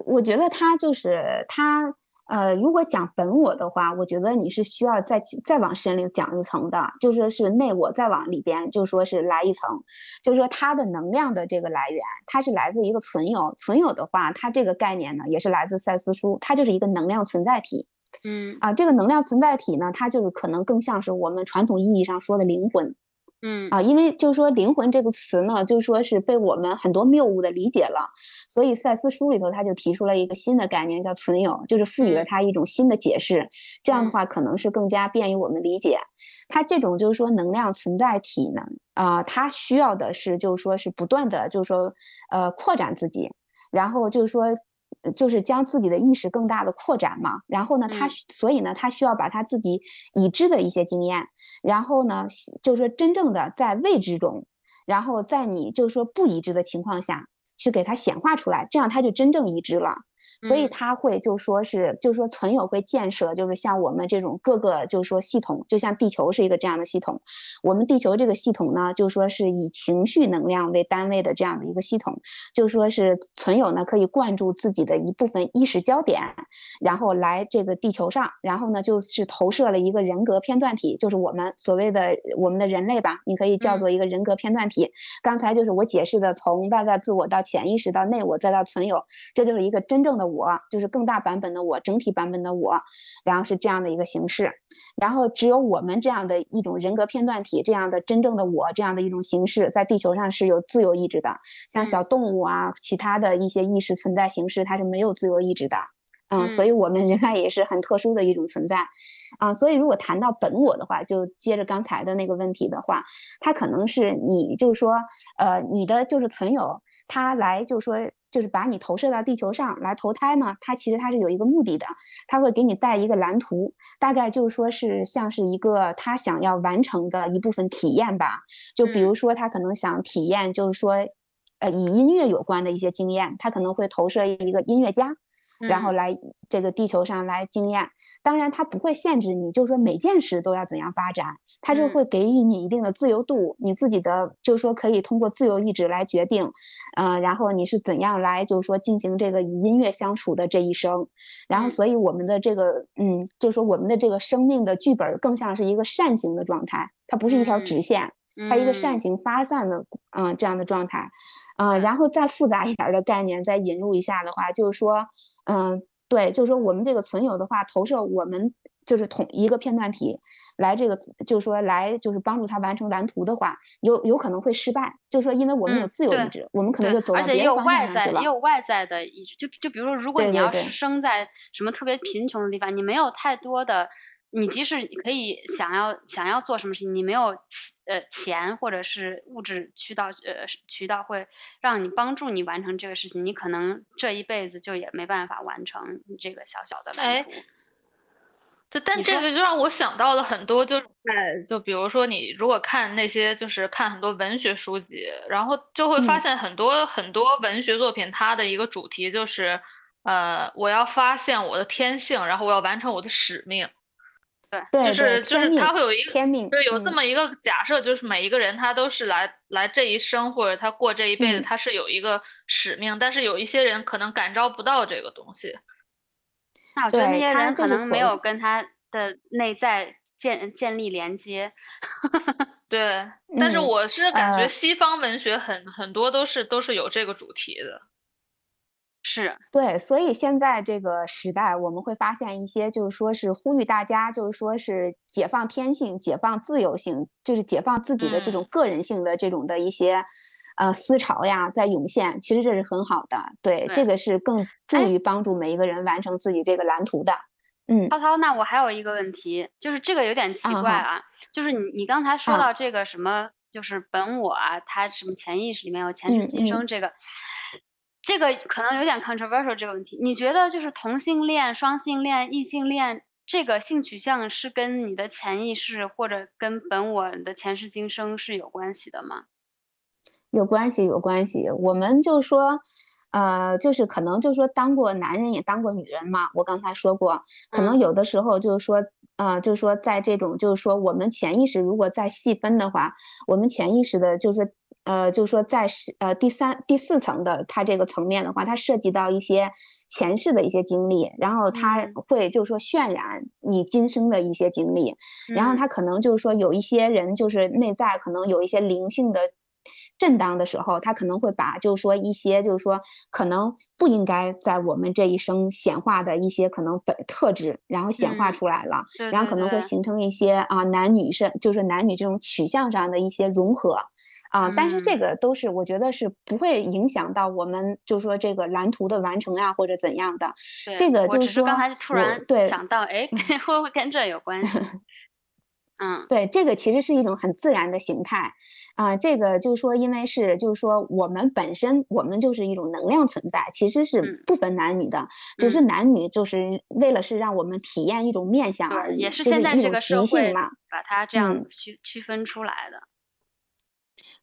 我觉得他就是他。呃，如果讲本我的话，我觉得你是需要再再往深里讲一层的，就说是内我再往里边，就说是来一层，就是说它的能量的这个来源，它是来自一个存有，存有的话，它这个概念呢，也是来自赛斯书，它就是一个能量存在体。嗯啊，这个能量存在体呢，它就是可能更像是我们传统意义上说的灵魂。嗯啊，因为就是说灵魂这个词呢，就是说是被我们很多谬误的理解了，所以赛斯书里头他就提出了一个新的概念，叫存有，就是赋予了它一种新的解释。这样的话，可能是更加便于我们理解。它这种就是说能量存在体呢，啊，它需要的是就是说是不断的就是说呃扩展自己，然后就是说。就是将自己的意识更大的扩展嘛，然后呢，他所以呢，他需要把他自己已知的一些经验，然后呢，就是说真正的在未知中，然后在你就是说不已知的情况下去给它显化出来，这样他就真正已知了。所以他会就说是，就说存有会建设，就是像我们这种各个，就是说系统，就像地球是一个这样的系统。我们地球这个系统呢，就说是以情绪能量为单位的这样的一个系统，就说是存有呢可以灌注自己的一部分意识焦点，然后来这个地球上，然后呢就是投射了一个人格片段体，就是我们所谓的我们的人类吧，你可以叫做一个人格片段体。刚才就是我解释的，从外在自我到潜意识到内我再到存有，这就是一个真正的。我就是更大版本的我，整体版本的我，然后是这样的一个形式，然后只有我们这样的一种人格片段体，这样的真正的我，这样的一种形式，在地球上是有自由意志的。像小动物啊，其他的一些意识存在形式，它是没有自由意志的。嗯，所以我们人类也是很特殊的一种存在。啊，所以如果谈到本我的话，就接着刚才的那个问题的话，它可能是你就是说，呃，你的就是存有，它来就是说。就是把你投射到地球上来投胎呢，它其实它是有一个目的的，它会给你带一个蓝图，大概就是说是像是一个他想要完成的一部分体验吧。就比如说他可能想体验，就是说，呃，以音乐有关的一些经验，他可能会投射一个音乐家。然后来这个地球上来经验，当然它不会限制你，就是说每件事都要怎样发展，它就会给予你一定的自由度，你自己的就是说可以通过自由意志来决定，嗯，然后你是怎样来就是说进行这个与音乐相处的这一生，然后所以我们的这个嗯，就是说我们的这个生命的剧本更像是一个扇形的状态，它不是一条直线。它一个扇形发散的，嗯，这样的状态，嗯，然后再复杂一点的概念再引入一下的话，就是说，嗯，对，就是说我们这个存有的话，投射我们就是同一个片段体来这个，就是说来就是帮助他完成蓝图的话，有有可能会失败，就是说因为我们有自由意志，我们可能就走到别的方向去了。而且也有外在，也有外在的意志，就就比如说，如果你要是生在什么特别贫穷的地方，你没有太多的。你即使可以想要想要做什么事情，你没有呃钱或者是物质渠道呃渠道会让你帮助你完成这个事情，你可能这一辈子就也没办法完成你这个小小的蓝图。对，但这个就让我想到了很多，就是在就比如说你如果看那些就是看很多文学书籍，然后就会发现很多很多文学作品，它的一个主题就是呃我要发现我的天性，然后我要完成我的使命。对，就是就是他会有一个天命，就是有这么一个假设，就是每一个人他都是来来这一生或者他过这一辈子，他是有一个使命，但是有一些人可能感召不到这个东西。那我觉得那些人可能没有跟他的内在建建立连接。<laughs> 对，但是我是感觉西方文学很很多都是都是有这个主题的。是对，所以现在这个时代，我们会发现一些，就是说是呼吁大家，就是说是解放天性、解放自由性，就是解放自己的这种个人性的这种的一些呃思潮呀，在涌现。其实这是很好的，对，这个是更助于帮助每一个人完成自己这个蓝图的。嗯，涛涛，那我还有一个问题，就是这个有点奇怪啊，就是你你刚才说到这个什么，就是本我啊，它什么潜意识里面有前世今生这个。这个可能有点 controversial 这个问题，你觉得就是同性恋、双性恋、异性恋这个性取向是跟你的潜意识或者跟本我的前世今生是有关系的吗？有关系，有关系。我们就说，呃，就是可能就是说当过男人也当过女人嘛。我刚才说过，可能有的时候就是说，呃，就是说在这种就是说我们潜意识如果再细分的话，我们潜意识的就是。呃，就是说，在是呃第三、第四层的它这个层面的话，它涉及到一些前世的一些经历，然后它会就是说渲染你今生的一些经历，然后它可能就是说有一些人就是内在可能有一些灵性的震荡的时候，他可能会把就是说一些就是说可能不应该在我们这一生显化的一些可能本特质，然后显化出来了，然后可能会形成一些啊男女生就是男女这种取向上的一些融合。啊，但是这个都是我觉得是不会影响到我们，就是说这个蓝图的完成呀，或者怎样的。这个就是说，刚才突然对想到，哎，<laughs> 会不会跟这有关系？<laughs> 嗯，对，这个其实是一种很自然的形态啊。这个就是说，因为是就是说我们本身我们就是一种能量存在，其实是不分男女的，只是男女就是为了是让我们体验一种面相而已，也是现在这个社会嘛，把它这样子区区分出来的。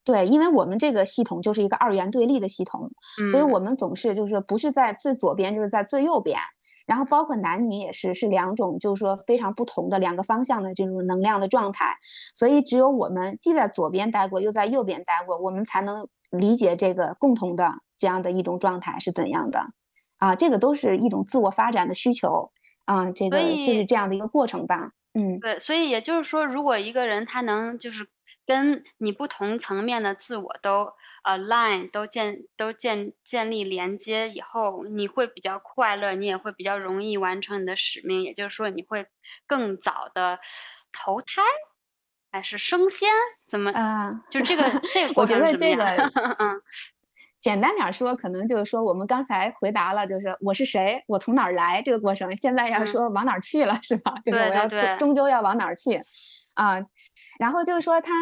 对，因为我们这个系统就是一个二元对立的系统，所以我们总是就是不是在最左边，就是在最右边。然后包括男女也是，是两种就是说非常不同的两个方向的这种能量的状态。所以只有我们既在左边待过，又在右边待过，我们才能理解这个共同的这样的一种状态是怎样的。啊，这个都是一种自我发展的需求啊，这个就是这样的一个过程吧。嗯，对，所以也就是说，如果一个人他能就是。跟你不同层面的自我都 align 都建都建建立连接以后，你会比较快乐，你也会比较容易完成你的使命。也就是说，你会更早的投胎，还是升仙？怎么？啊，就这个 <laughs> 这个我觉得这个，<laughs> 嗯，简单点说，可能就是说，我们刚才回答了，就是我是谁，我从哪儿来这个过程。现在要说往哪儿去了，是吧？就是我要终究要往哪儿去，啊。然后就是说他，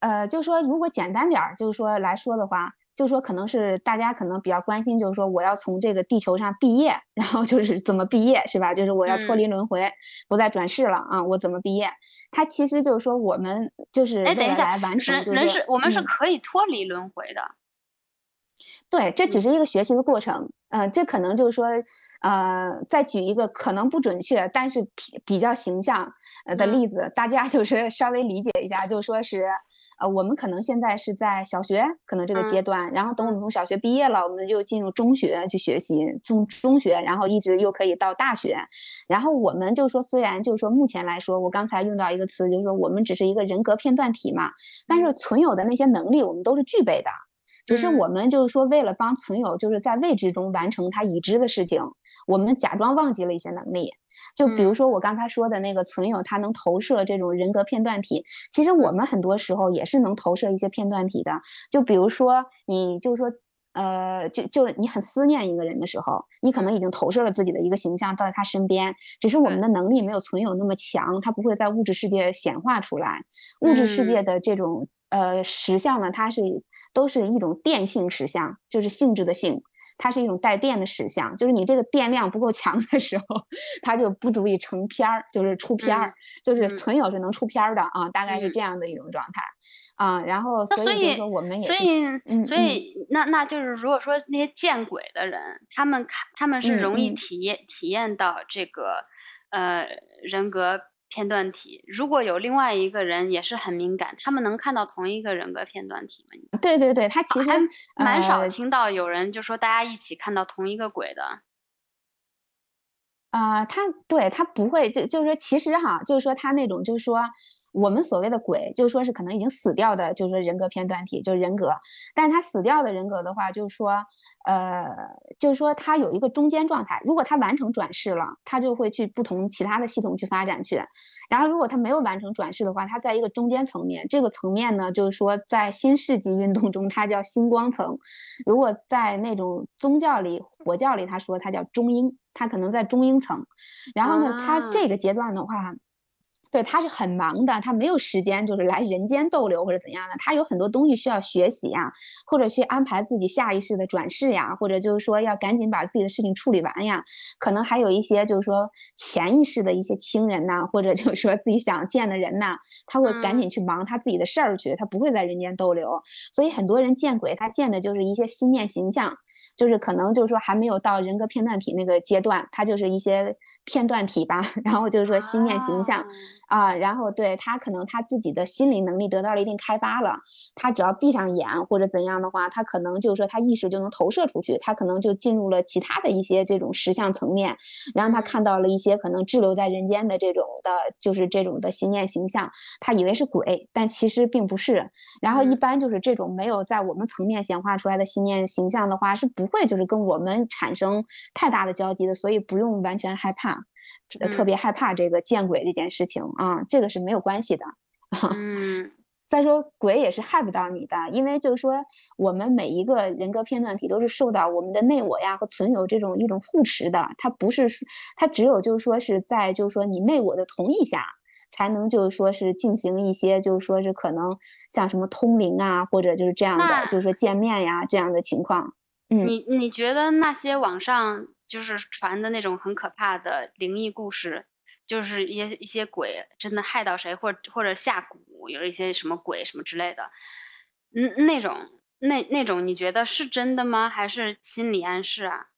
呃，就是说如果简单点儿，就是说来说的话，就是说可能是大家可能比较关心，就是说我要从这个地球上毕业，然后就是怎么毕业，是吧？就是我要脱离轮回，不再转世了啊，我怎么毕业？他其实就是说我们就是哎，等一下，完成人人是我们是可以脱离轮回的。对，这只是一个学习的过程，嗯，这可能就是说。呃，再举一个可能不准确，但是比比较形象呃的例子，大家就是 <laughs> 稍微理解一下，就说是，呃，我们可能现在是在小学可能这个阶段，然后等我们从小学毕业了，我们就进入中学去学习，从中学然后一直又可以到大学，然后我们就说虽然就是说目前来说，我刚才用到一个词，就是说我们只是一个人格片段体嘛，但是存有的那些能力我们都是具备的。只是我们就是说，为了帮存有就是在未知中完成他已知的事情，我们假装忘记了一些能力。就比如说我刚才说的那个存有，他能投射这种人格片段体。其实我们很多时候也是能投射一些片段体的。就比如说，你就是说，呃，就就你很思念一个人的时候，你可能已经投射了自己的一个形象到他身边。只是我们的能力没有存有那么强，它不会在物质世界显化出来。物质世界的这种呃实相呢，它是。都是一种电性实相，就是性质的性，它是一种带电的实相，就是你这个电量不够强的时候，<laughs> 它就不足以成片儿，就是出片儿，就是存有是能出片儿的啊，大概是这样的一种状态。啊。然后所以说我们也所以所以那那就是如果说那些见鬼的人，他们看他们是容易体验体验到这个呃人格片段体，如果有另外一个人也是很敏感，他们能看到同一个人格片段体吗？对对对，他其实蛮少呃听到有人就说大家一起看到同一个鬼的。啊，他对他不会，就就是说，其实哈，就是说他那种，就是说我们所谓的鬼，就是说是可能已经死掉的，就是说人格片段体，就是人格。但是他死掉的人格的话，就是说，呃，就是说他有一个中间状态。如果他完成转世了，他就会去不同其他的系统去发展去。然后如果他没有完成转世的话，他在一个中间层面，这个层面呢，就是说在新世纪运动中，它叫星光层。如果在那种宗教里、佛教里，他说他叫中阴。他可能在中阴层，然后呢，他啊这个阶段的话，对，他是很忙的，他没有时间就是来人间逗留或者怎样的，他有很多东西需要学习呀，或者去安排自己下一世的转世呀，或者就是说要赶紧把自己的事情处理完呀，可能还有一些就是说潜意识的一些亲人呐，或者就是说自己想见的人呐，他会赶嗯紧去忙他自己的事儿去，他不会在人间逗留，所以很多人见鬼，他见的就是一些心念形象。就是可能就是说还没有到人格片段体那个阶段，它就是一些片段体吧，<laughs> 然后就是说心念形象啊。啊，然后对他可能他自己的心理能力得到了一定开发了，他只要闭上眼或者怎样的话，他可能就是说他意识就能投射出去，他可能就进入了其他的一些这种实相层面，然后他嗯。看到了一些可能滞留在人间的这种的，就是这种的心念形象，他以为是鬼，但其实并不是。然后一嗯。般就是这种没有在我们层面显化出来的心念形象的话，是不会就是跟我们产生太大的交集的，所以不用完全害怕，呃特嗯别害怕这个见鬼这件事情啊，这个是没有关系的。<laughs> 嗯再说鬼也是害不到你的，因为就是说我们每一个人格片段体都是受到我们的内我呀和存有这种一种护持的，它不是说它只有就是说是在就是说你内我的同意下，才能就是说是进行一些就是说是可能像什么通灵啊或者就是这样的就是说见面呀这样的情况。嗯你你觉得那些网上就是传的那种很可怕的灵异故事，就是一些一些鬼真的害到谁，或者或者下蛊，有一些什么鬼什么之类的，嗯，那种那那种你觉得是真的吗？还是心理暗示啊？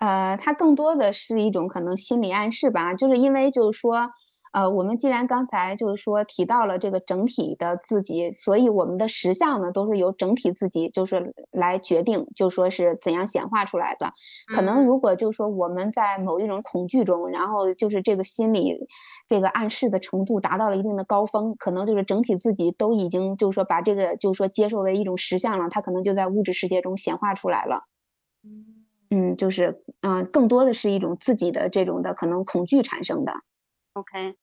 呃，它更多的是一种可能心理暗示吧，就是因为就是说，呃，我们既然刚才就是说提到了这个整体的自己，所以我们的实相呢都是由整体自己就是来决定，就说是怎样显化出来的。可能嗯如果就是说我们在某一种恐惧中，然后就是这个心理这个暗示的程度达到了一定的高峰，可能就是整体自己都已经就是说把这个就是说接受为一种实相了，它可能就在物质世界中显化出来了。嗯，就是嗯、呃更多的是一种自己的这种的可能恐惧产生的。，OK，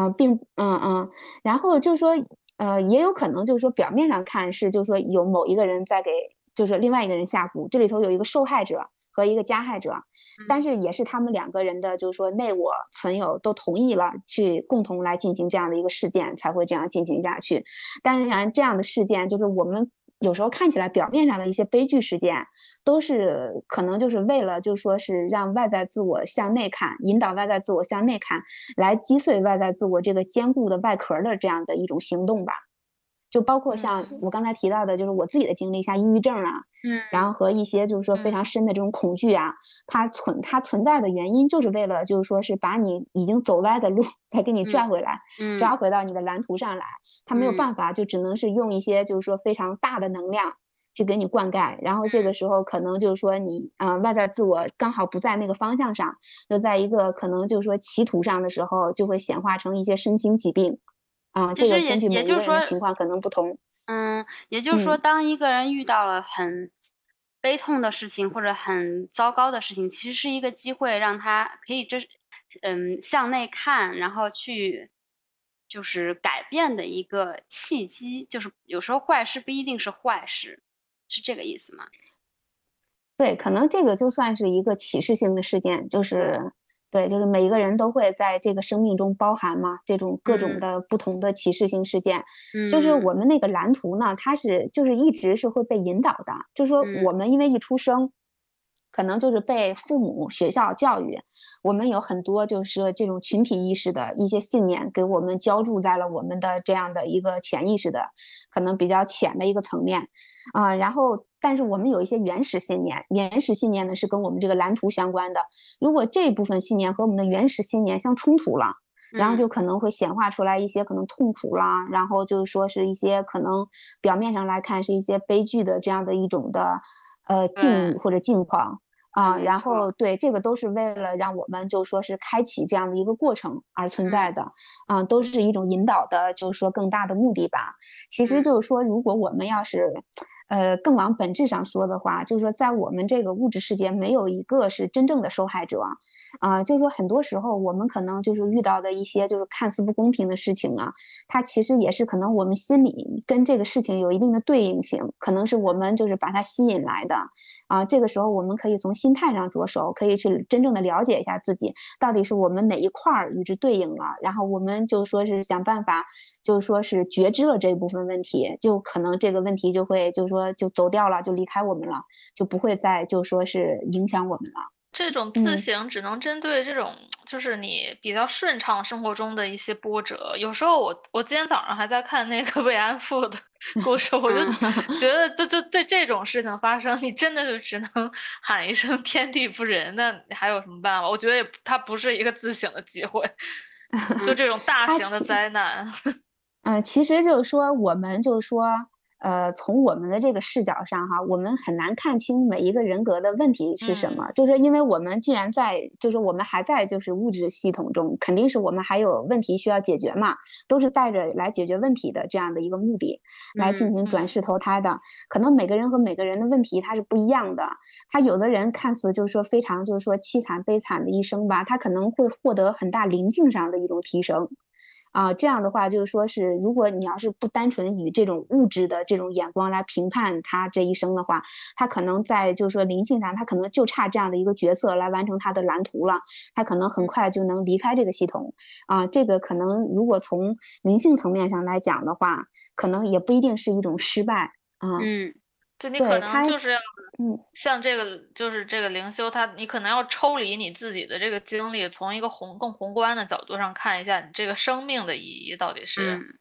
啊，并嗯嗯，然后就是说，呃，也有可能就是说，表面上看是就是说有某一个人在给就是另外一个人下蛊，这里头有一个受害者和一个加害者，但嗯是也是他们两个人的就是说内我存有都同意了去共同来进行这样的一个事件，才会这样进行下去。但是像这样的事件，就是我们。有时候看起来表面上的一些悲剧事件，都是可能就是为了就是说是让外在自我向内看，引导外在自我向内看，来击碎外在自我这个坚固的外壳的这样的一种行动吧。就包括像嗯我刚才提到的，就是我自己的经历，像抑郁症啊，嗯然后和一些就是说非常嗯深的这种恐惧啊，它存它存在的原因，就是为了就是说是把你已经走歪的路再给你拽回来，嗯抓回到你的蓝图上来。它没有嗯办法，就只能是用一些就是说非常大的能量去给你灌溉，然后这个时候可能就是说你呃外在自我刚好不在那个方向上，就在一个可能就是说歧途上的时候，就会显化成一些身心疾病。啊、这个其实也也就是说情况可能不同。嗯，也就是说，嗯当一个人遇到了很悲痛的事情或者很糟糕的事情，其实是一个机会，让他可以这嗯向内看，然后去就是改变的一个契机。就是有时候坏事不一定是坏事，是这个意思吗？对，可能这个就算是一个启示性的事件，就是对，就是每一个人都会在这个生命中包含嘛，这种各种嗯。的不同的歧视性事件。就是嗯。我们那个蓝图呢，它是就是一直是会被引导的，就是说嗯。我们因为一出生，可能就是被父母、学校教育，我们有很多就是说这种群体意识的一些信念，给我们浇筑在了我们的这样的一个潜意识的可能比较浅的一个层面。啊、然后但是我们有一些原始信念，原始信念呢是跟我们这个蓝图相关的，如果这部分信念和我们的原始信念相冲突了。然后就可能会显化出来一些可能痛苦啦，然后就是说是一些可能表面上来看是一些悲剧的这样的一种的呃境遇或者境况。啊，然后对这个都是为了让我们就说是开启这样的一个过程而存在的，啊，都是一种引导的，就是说更大的目的吧。其实就是说，如果我们要是。呃，更往本质上说的话，就是说，在我们这个物质世界，没有一个是真正的受害者，啊，就是说，很多时候我们可能就是遇到的一些就是看似不公平的事情啊，它其实也是可能我们心里跟这个事情有一定的对应性，可能是我们就是把它吸引来的，啊，这个时候我们可以从心态上着手，可以去真正的了解一下自己到底是我们哪一块儿与之对应了，然后我们就说是想办法，就是说是觉知了这一部分问题，就可能这个问题就会就是说。就走掉了，就离开我们了，就不会再就说是影响我们了。这种自省只能针对这种，就是你比较顺畅生活中的一些波折。有时候我我今天早上还在看那个 <laughs> 慰安妇的 <laughs> 故事，我就 <laughs> 觉得就就对这种事情发生，你真的就只能喊一声天地不仁，那你还有什么办法？我觉得也它不是一个自省的机会，就这种大型的灾难。嗯，其实就是说，我们就是说。呃，从我们的这个视角上哈，我们很难看清每一个人格的问题是什么。就是因为我们既然在，就是我们还在就是物质系统中，肯定是我们还有问题需要解决嘛，都是带着来解决问题的这样的一个目的来进行转世投胎的。可能每个人和每个人的问题他是不一样的，他有的人看似就是说非常就是说凄惨悲惨的一生吧，他可能会获得很大灵性上的一种提升。啊，这样的话就是说，是如果你要是不单纯以这种物质的这种眼光来评判他这一生的话，他可能在就是说灵性上，他可能就差这样的一个角色来完成他的蓝图了，他可能很快就能离开这个系统。啊，这个可能如果从灵性层面上来讲的话，可能也不一定是一种失败啊。嗯。就你可能就是要，嗯，像这个就是这个灵修，它你可能要抽离你自己的这个经历，从一个宏更宏观的角度上看一下你这个生命的意义到底是。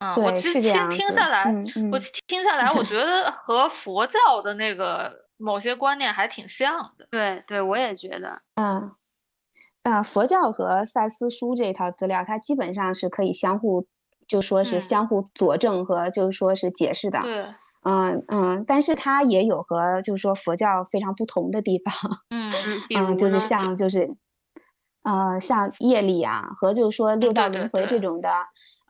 嗯，我其实听听下来，我听下来，我觉 <laughs> 得和佛教的那个某些观念还挺像的。对对，我也觉得。嗯，啊，佛教和赛斯书这套资料，它基本上是可以相互就说是相互佐证和就是说是解释的。对。嗯嗯，但是它也有和就是说佛教非常不同的地方，嗯嗯，<laughs> 就是像就是，呃，像业力啊和就是说六道轮回这种的，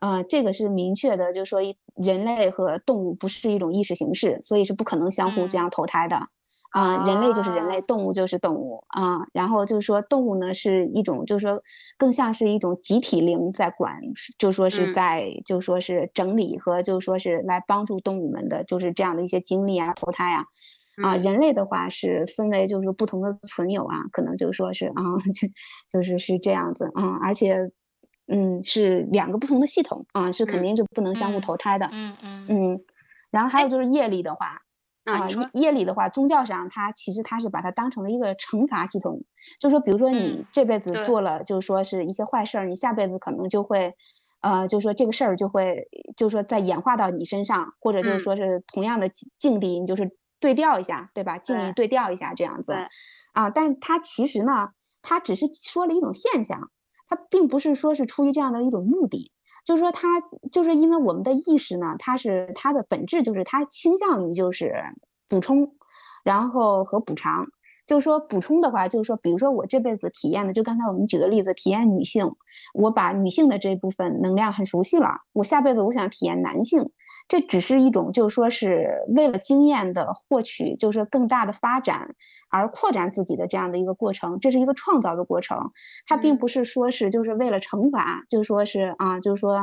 呃，这个是明确的，就是说人类和动物不是一种意识形式，所以是不可能相互这样投胎的。啊，人类就是人类，动物就是动物啊。然后就是说，动物呢是一种，就是说更像是一种集体灵在管，就说是在，就说是整理和就说是来帮助动物们的，就是这样的一些经历啊，投胎啊。啊，人类的话是分为就是不同的存有啊，可能就是说是啊，<laughs> 就就是是这样子啊，而且嗯是两个不同的系统啊，是肯定是不能相互投胎的。嗯嗯嗯。然后还有就是业力的话。啊，业业力的话，宗教上它其实它是把它当成了一个惩罚系统，就说，比如说你这辈子做。了，就是说是一些坏事儿，你下辈子可能就会，呃，就是说这个事儿就会，就是说再演化到你身上，或者就是说是同样的境地，你就是对调一下，对吧？境遇对调一下这样。子，啊，但它其实呢，它只是说了一种现象，它并不是说是出于这样的一种目的。就是说，它就是因为我们的意识呢，它是它的本质就是它倾向于就是补充，然后和补偿。就是说补充的话，就是说，比如说我这辈子体验的，就刚才我们举的例子，体验女性，我把女性的这部分能量很熟悉了，我下辈子我想体验男性。这只是一种，就是说是为了经验的获取，就是更大的发展而扩展自己的这样的一个过程，这是一个创造的过程。它并不是说是就是为了惩罚，就是说是啊，就是说，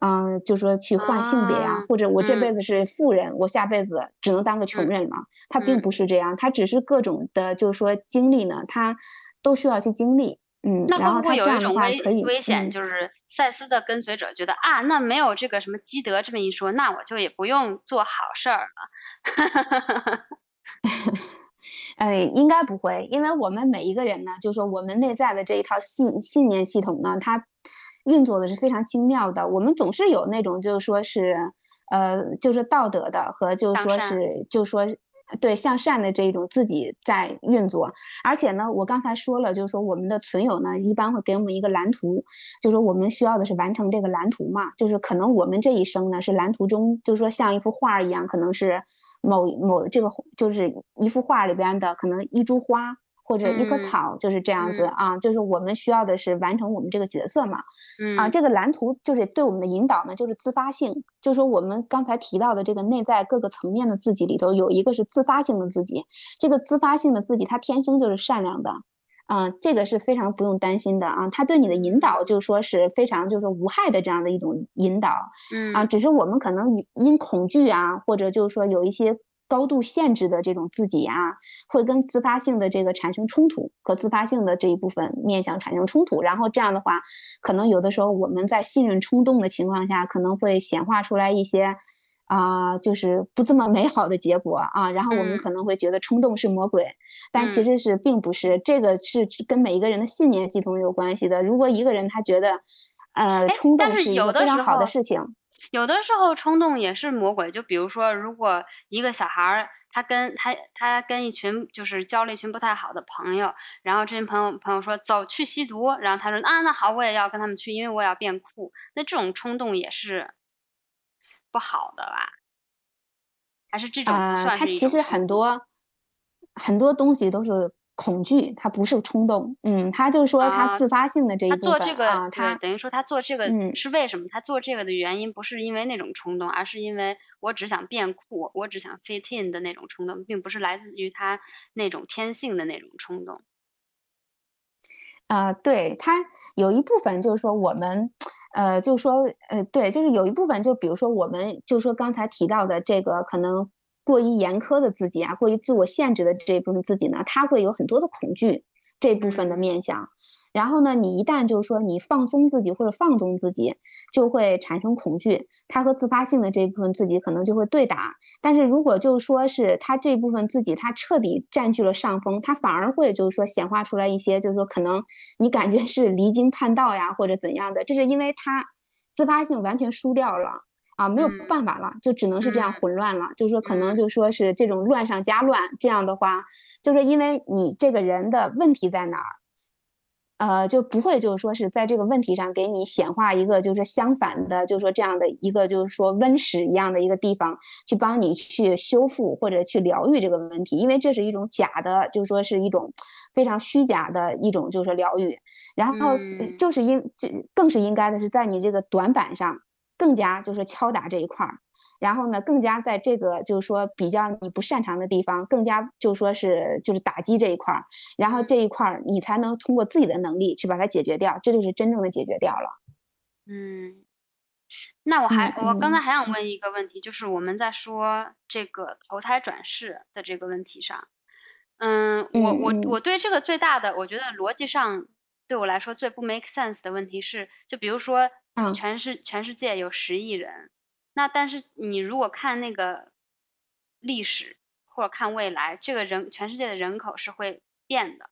嗯，就说去换性别啊，或者我这辈子是富人，我下辈子只能当个穷人了。它并不是这样，它只是各种的，就是说经历呢，他都需要去经历。嗯，那会不会有一种危危险？就是赛斯的跟随者觉得啊，那没有这个什么积德这么一说，那我就也不用做好事儿了。呃，<laughs> 应该不会，因为我们每一个人呢，就是说我们内在的这一套信信念系统呢，它运作的是非常精妙的。我们总是有那种就是说是呃，就是道德的和就是说是就是说。对向善的这种自己在运作。而且呢，我刚才说了，就是说我们的存有呢，一般会给我们一个蓝图，就是我们需要的是完成这个蓝图嘛，就是可能我们这一生呢是蓝图中，就是说像一幅画一样，可能是某某这个就是一幅画里边的可能一株花。或者一棵草就是这样子啊，就是我们需要的是完成我们这个角色嘛，啊，这个蓝图就是对我们的引导呢，就是自发性，就是说我们刚才提到的这个内在各个层面的自己里头有一个是自发性的自己，这个自发性的自己他天生就是善良的，啊，这个是非常不用担心的啊，他对你的引导就是说是非常就是说无害的这样的一种引导，嗯。啊，只是我们可能因恐惧啊，或者就是说有一些。高度限制的这种自己啊，会跟自发性的这个产生冲突，和自发性的这一部分面相产生冲突，然后这样的话，可能有的时候我们在信任冲动的情况下，可能会显化出来一些啊，就是不这么美好的结果啊，然后我们可能会觉得冲动是魔鬼，但其实是并不是，这个是跟每一个人的信念系统有关系的。如果一个人他觉得呃冲动是一个非常好的事情。有的时候冲动也是魔鬼，就比如说，如果一个小孩儿他跟他他跟一群就是交了一群不太好的朋友，然后这群朋友朋友说走去吸毒，然后他说啊那好我也要跟他们去，因为我也要变酷，那这种冲动也是不好的吧？还是这种不算是他其实很多很多东西都是。恐惧，他不是冲动，嗯，他就说他自发性的这一部分啊，他等于说他做这个是为什么？他做这个的原因不是因为那种冲动，而是因为我只想变酷，我只想 fit in 的那种冲动，并不是来自于他那种天性的那种冲动。啊，对他有一部分就是说我们，呃，就是说，呃，对，就是有一部分，就比如说我们，就说刚才提到的这个可能。过于严苛的自己啊，过于自我限制的这一部分自己呢，他会有很多的恐惧这部分的面相。然后呢，你一旦就是说你放松自己或者放纵自己，就会产生恐惧，他和自发性的这一部分自己可能就会对打。但是如果就是说是他这部分自己他彻底占据了上风，他反而会就是说显化出来一些，就是说可能你感觉是离经叛道呀或者怎样的，这是因为他自发性完全输掉了。啊，没有办法了，就只能是这样混乱了。就是说，可能就说是这种乱上加乱，这样的话，就是因为你这个人的问题在哪儿，呃，就不会就是说是在这个问题上给你显化一个就是相反的，就是说这样的一个就是说温室一样的一个地方，去帮你去修复或者去疗愈这个问题，因为这是一种假的，就是说是一种非常虚假的一种就是疗愈。然后就是因这更是应该的是在你这个短板上。更加就是敲打这一块儿，然后呢，更加在这个就是说比较你不擅长的地方，更加就说是就是打击这一块儿，然后这一块儿你才能通过自己的能力去把它解决掉，这就是真正的解决掉了。嗯，那我还我刚才还想问一个问题，就是我们在说这个投胎转世的这个问题上，嗯，我我我对这个最大的，我觉得逻辑上对我来说最不 make sense 的问题是，就比如说。全世全世界有十亿人，那但是你如果看那个历史或者看未来，这个人全世界的人口是会变的。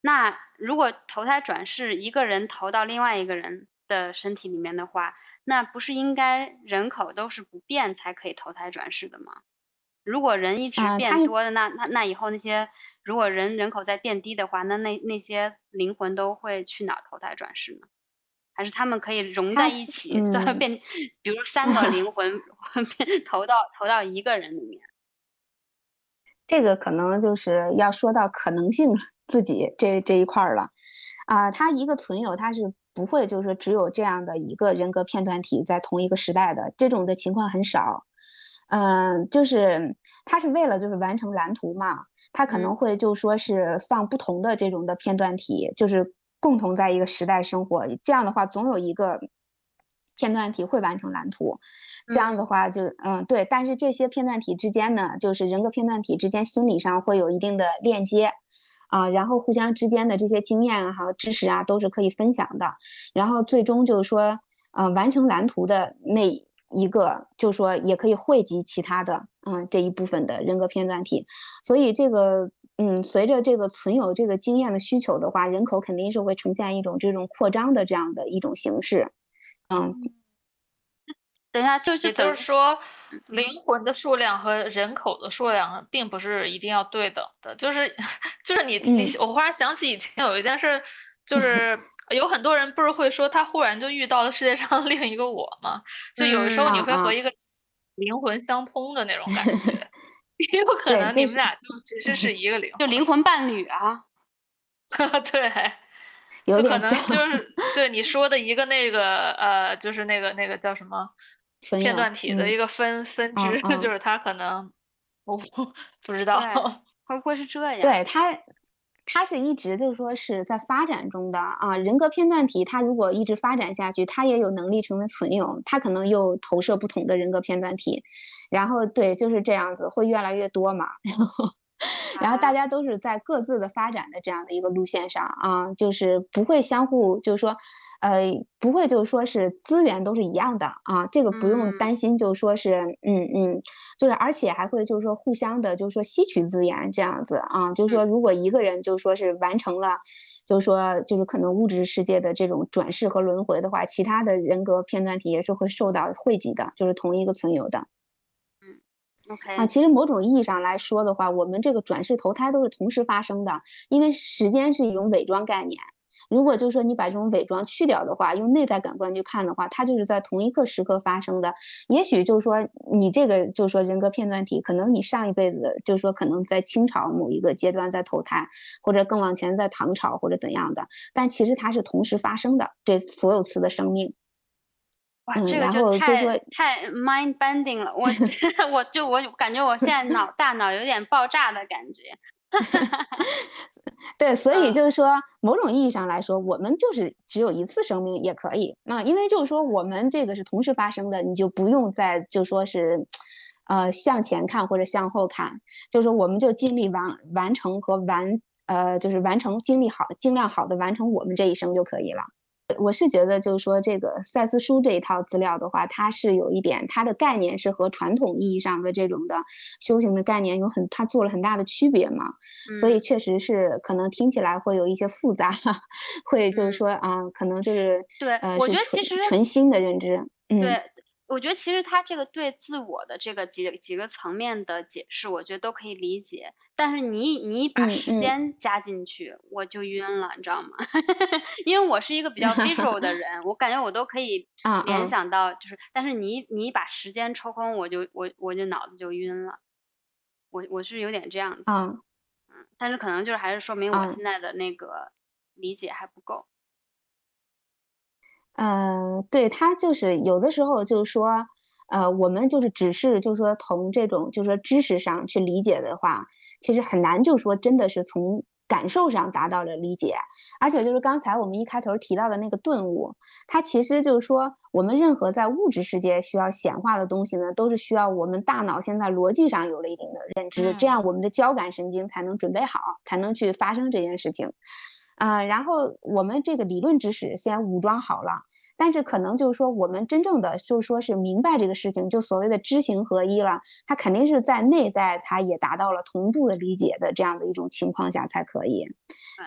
那如果投胎转世，一个人投到另外一个人的身体里面的话，那不是应该人口都是不变才可以投胎转世的吗？如果人一直变多的，那那那以后那些如果人人口在变低的话，那那那些灵魂都会去哪儿投胎转世呢？还是他们可以融在一起，<laughs> 最后变，比如三个灵魂 <laughs> 变投到投到一个人里面。<laughs> 这个可能就是要说到可能性自己这这一块儿了。啊，他一个存有，他是不会就是说只有这样的一个人格片段体在同一个时代的，这种的情况很少。嗯，就是他是为了就是完成蓝图嘛，他可能会就说是放不同的这种的片段体，就是。共同在一个时代生活，这样的话总有一个片段体会完成蓝图。这样的话就嗯对，但是这些片段体之间呢，就是人格片段体之间心理上会有一定的链接啊，然后互相之间的这些经验啊还有知识啊都是可以分享的。然后最终就是说，呃，完成蓝图的那一个，就是说也可以汇集其他的嗯这一部分的人格片段体。所以这个。嗯，随着这个存有这个经验的需求的话，人口肯定是会呈现一种这种扩张的这样的一种形式。嗯，<laughs> 等一下，就就也就是说，灵魂的数量和人口的数量并不是一定要对等的。就是 <laughs> 就是你你，我忽然想起以前有一件事，就是 <laughs> 有很多人不是会说他忽然就遇到了世界上另一个我吗？就有的时候你会和一个灵魂相通的那种感觉，也有可能你们俩就其实是一个灵魂，就灵魂伴侣啊。<laughs> 对。有可能就是对你说的一个那个呃，就是那个那个叫什么片段体的一个分分支，<laughs> 就是他可能我不 <laughs> 知道会不会是这样？对他，他是一直就是说是在发展中的啊。人格片段体，他如果一直发展下去，他也有能力成为存有，他可能又投射不同的人格片段体，然后对，就是这样子，会越来越多嘛，然后。然后大家都是在各自的发展的这样的一个路线上啊，就是不会相互，就是说，呃，不会就是说是资源都是一样的啊，这个不用担心，就是说是，嗯嗯，就是而且还会就是说互相的，就是说吸取资源这样子啊，就是说如果一个人就是说是完成了，就是说就是可能物质世界的这种转世和轮回的话，其他的人格片段体也是会受到汇集的，就是同一个存有的。啊，其实某种意义上来说的话，我们这个转世投胎都是同时发生的，因为时间是一种伪装概念。如果就是说你把这种伪装去掉的话，用内在感官去看的话，它就是在同一刻时刻发生的。也许就是说你这个就是说人格片段体，可能你上一辈子就是说可能在清朝某一个阶段在投胎，或者更往前在唐朝或者怎样的，但其实它是同时发生的，这所有次的生命。哇，这个就太太 mind bending 了，我 <laughs> 我就我感觉我现在脑大脑有点爆炸的感觉。<laughs> 对，所以就是说，某种意义上来说，我们就是只有一次生命也可以啊，因为就是说我们这个是同时发生的，你就不用再就说是，呃，向前看或者向后看，就是说我们就尽力完完成和完呃，就是完成尽力好尽量好的完成我们这一生就可以了。我是觉得，就是说这个赛斯书这一套资料的话，它是有一点，它的概念是和传统意义上的这种的修行的概念有很，它做了很大的区别嘛。所以确实是可能听起来会有一些复杂，<laughs> 会就是说啊，可能就是对，呃，我觉得其实纯新的认知，对。我觉得其实他这个对自我的这个几几个层面的解释，我觉得都可以理解。但是你你把时间加进去，我就晕了，你知道吗？<laughs> 因为我是一个比较 <laughs> visual 的人，我感觉我都可以联想到，就是，但是你你把时间抽空，我就我我就脑子就晕了。我我是有点这样子，嗯，但是可能就是还是说明我现在的那个理解还不够。呃，对他就是有的时候就是说，呃，我们就是只是就是说从这种就是说知识上去理解的话，其实很难就说真的是从感受上达到了理解。而且就是刚才我们一开头提到的那个顿悟，它其实就是说我们任何在物质世界需要显化的东西呢，都是需要我们大脑现在逻辑上有了一定的认知，这样我们的交感神经才能准备好，才能去发生这件事情。啊，然后我们这个理论知识先武装好了，但是可能就是说，我们真正的就是说是明白这个事情，就所谓的知行合一了，它肯定是在内在，它也达到了同步的理解的这样的一种情况下才可以。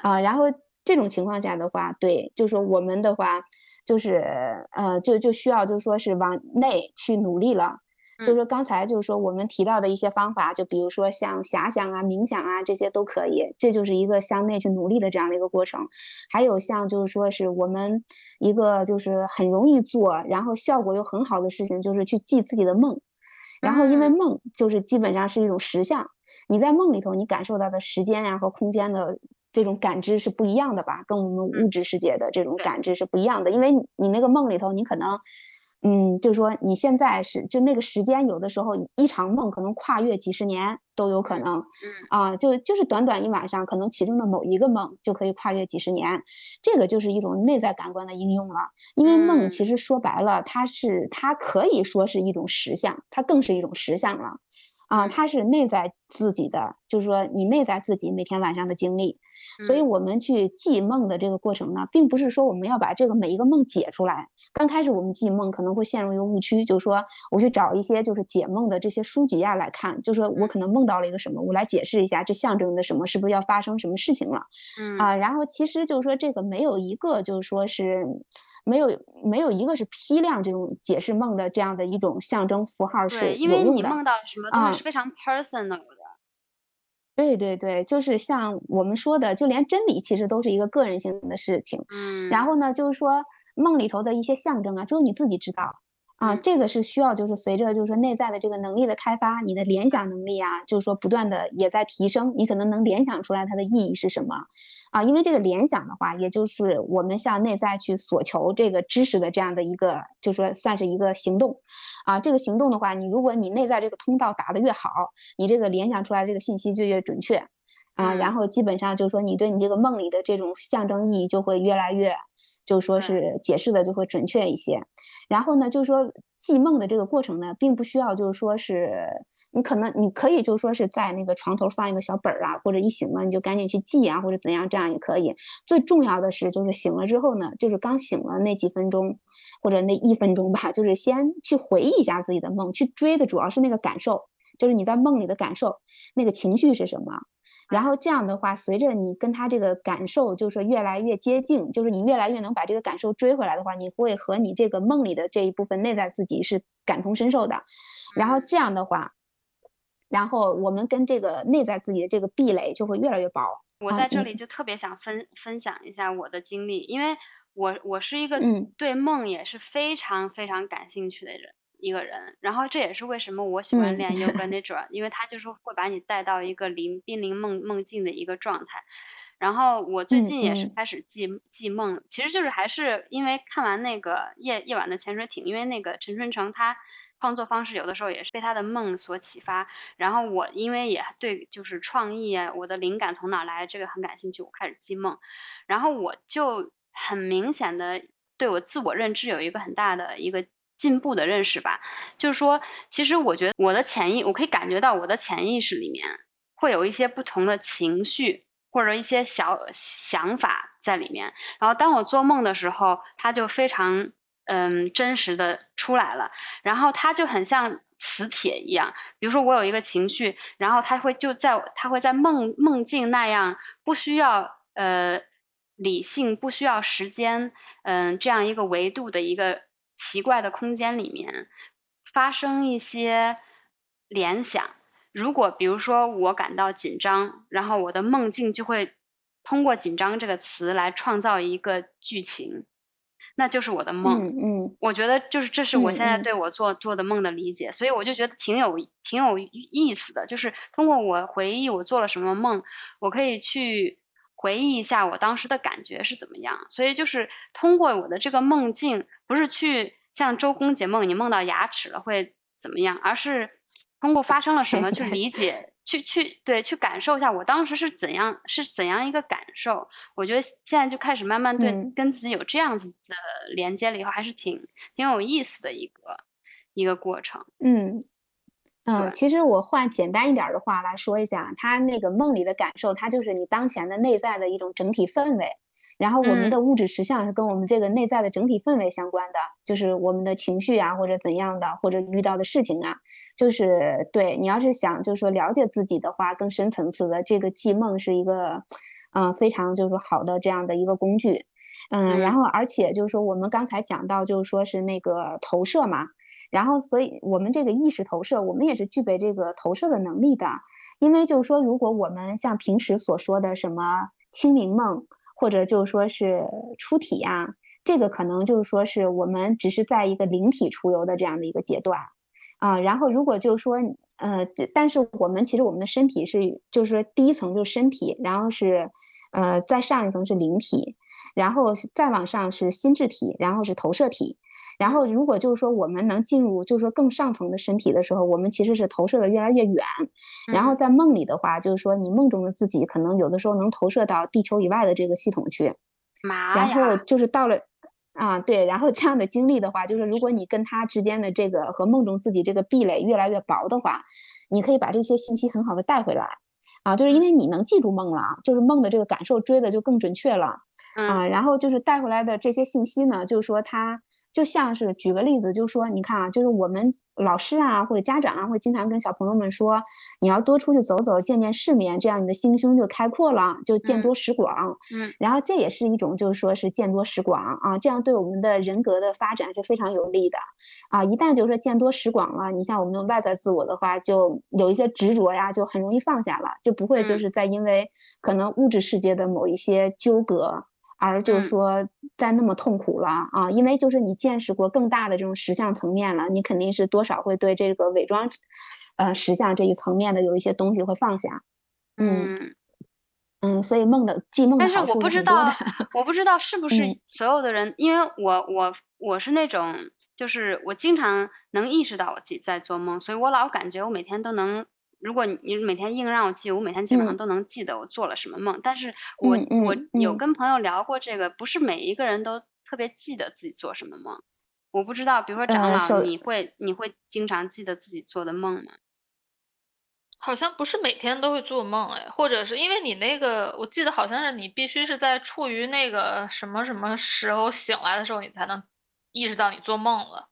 啊，然后这种情况下的话，对，就是说我们的话，就是呃，就就需要就是说是往内去努力了。就是刚才就是说我们提到的一些方法，就比如说像遐想啊、冥想啊这些都可以，这就是一个向内去努力的这样的一个过程。还有像就是说是我们一个就是很容易做，然后效果又很好的事情，就是去记自己的梦。然后因为梦就是基本上是一种实相，你在梦里头你感受到的时间呀和空间的这种感知是不一样的吧？跟我们物质世界的这种感知是不一样的，因为你那个梦里头你可能。嗯，就是说你现在是就那个时间，有的时候一场梦可能跨越几十年都有可能。嗯啊，就就是短短一晚上，可能其中的某一个梦就可以跨越几十年，这个就是一种内在感官的应用了。因为梦其实说白了，它是它可以说是一种实相，它更是一种实相了。啊，它是内在自己的，就是说你内在自己每天晚上的经历。所以，我们去记梦的这个过程呢，并不是说我们要把这个每一个梦解出来。刚开始我们记梦可能会陷入一个误区，就是说我去找一些就是解梦的这些书籍啊来看，就是说我可能梦到了一个什么，我来解释一下这象征的什么，是不是要发生什么事情了？嗯啊，然后其实就是说这个没有一个就是说是。没有没有一个是批量这种解释梦的这样的一种象征符号是对，因为。你梦到什么东西是非常 personal 的。对对对，就是像我们说的，就连真理其实都是一个个人性的事情。嗯，然后呢，就是说梦里头的一些象征啊，只有你自己知道。啊，嗯这个是需要，就是随着就是说内在的这个能力的开发，你的联想能力啊，就是说不断的也在提升，你可能能联想出来它的意义是什么啊。因为这个联想的话，也就是我们向内在去索求这个知识的这样的一个，就说算是一个行动啊。这个行动的话，你如果你内在这个通道打得越好，你这个联想出来这个信息就越准确啊。然嗯后基本上就是说，你对你这个梦里的这种象征意义就会越来越。就说是解释的就会准确一些，然后呢，就是说记梦的这个过程呢，并不需要就是说是你可能你可以就是说是在那个床头放一个小本儿啊，或者一醒了你就赶紧去记啊，或者怎样，这样也可以。最重要的是就是醒了之后呢，就是刚醒了那几分钟或者那一分钟吧，就是先去回忆一下自己的梦，去追的主要是那个感受，就是你在梦里的感受，那个情绪是什么。然后这样的话，随着你跟他这个感受就是越来越接近，就是你越来越能把这个感受追回来的话，你会和你这个梦里的这一部分内在自己是感同身受的。然后这样的话，然后我们跟这个内在自己的这个壁垒就会越来越薄。啊我在这里就特别想分分享一下我的经历，因为我我是一个嗯对梦也是非常非常感兴趣的人一个人，然后这也是为什么我喜欢嗯。练 <laughs> Yoga Nidra，因为它就是会把你带到一个临濒临梦梦境的一个状态。然后我最嗯近也是嗯。开始记记梦，其实就是还是因为看完那个夜夜晚的潜水艇，因为那个陈春成他创作方式有的时候也是被他的梦所启发，然后我因为也对就是创意啊，我的灵感从哪来这个很感兴趣，我开始记梦，然后我就很明显的对我自我认知有一个很大的一个进步的认识吧，就是说，其实我觉得我的潜意，我可以感觉到我的潜意识里面会有一些不同的情绪或者一些小想法在里面，然后当我做梦的时候，它就非常嗯真实的出来了，然后它就很像磁铁一样，比如说我有一个情绪，然后它会就在它会在梦梦境那样不需要呃理性，不需要时间，嗯、这样一个维度的一个奇怪的空间里面发生一些联想。如果比如说我感到紧张，然后我的梦境就会通过“紧张”这个词来创造一个剧情，那就是我的梦。嗯嗯我觉得就是这是我现在对我做做的梦的理解，所以我就觉得挺有挺有意思的，就是通过我回忆我做了什么梦，我可以去回忆一下我当时的感觉是怎么样。所以就是通过我的这个梦境，不是去像周公解梦，你梦到牙齿了会怎么样，而是通过发生了什么去理解。去去对去感受一下我当时是怎样是怎样一个感受，我觉得现在就开始慢慢对、嗯跟自己有这样子的连接了以后，还是挺挺有意思的一个一个过程。嗯。嗯，其实我换简单一点儿的话来说一下，他那个梦里的感受，它就是你当前的内在的一种整体氛围。然后我们嗯。的物质实相是跟我们这个内在的整体氛围相关的，就是我们的情绪啊，或者怎样的，或者遇到的事情啊，就是对你要是想就是说了解自己的话，更深层次的这个记梦是一个，嗯、非常就是说好的这样的一个工具，嗯，然嗯。后而且就是说我们刚才讲到就是说是那个投射嘛，然后所以我们这个意识投射，我们也是具备这个投射的能力的，因为就是说如果我们像平时所说的什么清明梦。或者就是说是出体呀、这个可能就是说是我们只是在一个灵体出游的这样的一个阶段，啊，然后如果就是说，呃，但是我们其实我们的身体是，就是说第一层就是身体，然后是，呃，再上一层是灵体，然后再往上是心智体，然后是投射体，然后如果就是说我们能进入就是说更上层的身体的时候，我们其实是投射的越来越远，然后。嗯在梦里的话，就是说你梦中的自己可能有的时候能投射到地球以外的这个系统去，妈然后，就是到了，啊，对，然后这样的经历的话，就是如果你跟他之间的这个和梦中自己这个壁垒越来越薄的话，你可以把这些信息很好的带回来，啊，就是因为你能记住梦了，就是梦的这个感受追的就更准确了，嗯啊，然后就是带回来的这些信息呢，就是说他就像是举个例子，就是说你看啊，就是我们老师啊或者家长啊会经常跟小朋友们说，你要多出去走走，见见世面，这样你的心胸就开阔了，就见多识广。嗯，然后这也是一种就是说是见多识广啊，这样对我们的人格的发展是非常有利的啊。一旦就是说见多识广了，你像我们外在自我的话，就有一些执着呀，就很容易放下了，就不会就是在因为可能物质世界的某一些纠葛。而就是说，再那么痛苦了啊，因为就是你见识过更大的这种实相层面了，你肯定是多少会对这个伪装，呃，实相这一层面的有一些东西会放下。嗯嗯，所以梦的记梦的但是我不知道，我不知道是不是嗯所有的人，因为我我我是那种，就是我经常能意识到我自己在做梦，所以我老感觉我每天都能。如果你你每天硬让我记，我每天基本上嗯都能记得我做了什么梦。但是我嗯嗯我有嗯跟朋友聊过这个，不是每一个人都特别记得自己做什么梦。我不知道，比如说长老，呃你会你会经常记得自己做的梦吗？好像不是每天都会做梦哎，或者是因为你那个，我记得好像是你必须是在处于那个什么什么时候醒来的时候，你才能意识到你做梦了。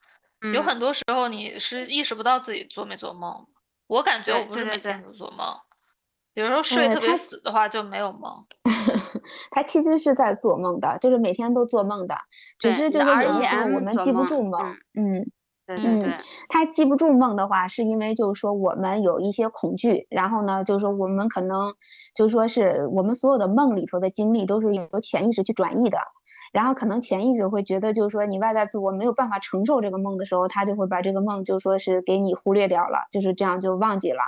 有嗯很多时候你是意识不到自己做没做梦。我感觉我不是每天都做梦，有时候睡呃特别死的话就没有梦。<laughs> 他其实是在做梦的，就是每天都做梦的，只是就是有的时候我们记不住梦，嗯。嗯对对对，他记不住梦的话，是因为就是说我们有一些恐惧，然后呢，就是说我们可能就是说是我们所有的梦里头的经历都是由潜意识去转移的，然后可能潜意识会觉得就是说你外在自我没有办法承受这个梦的时候，他就会把这个梦就说是给你忽略掉了，就是这样就忘记了。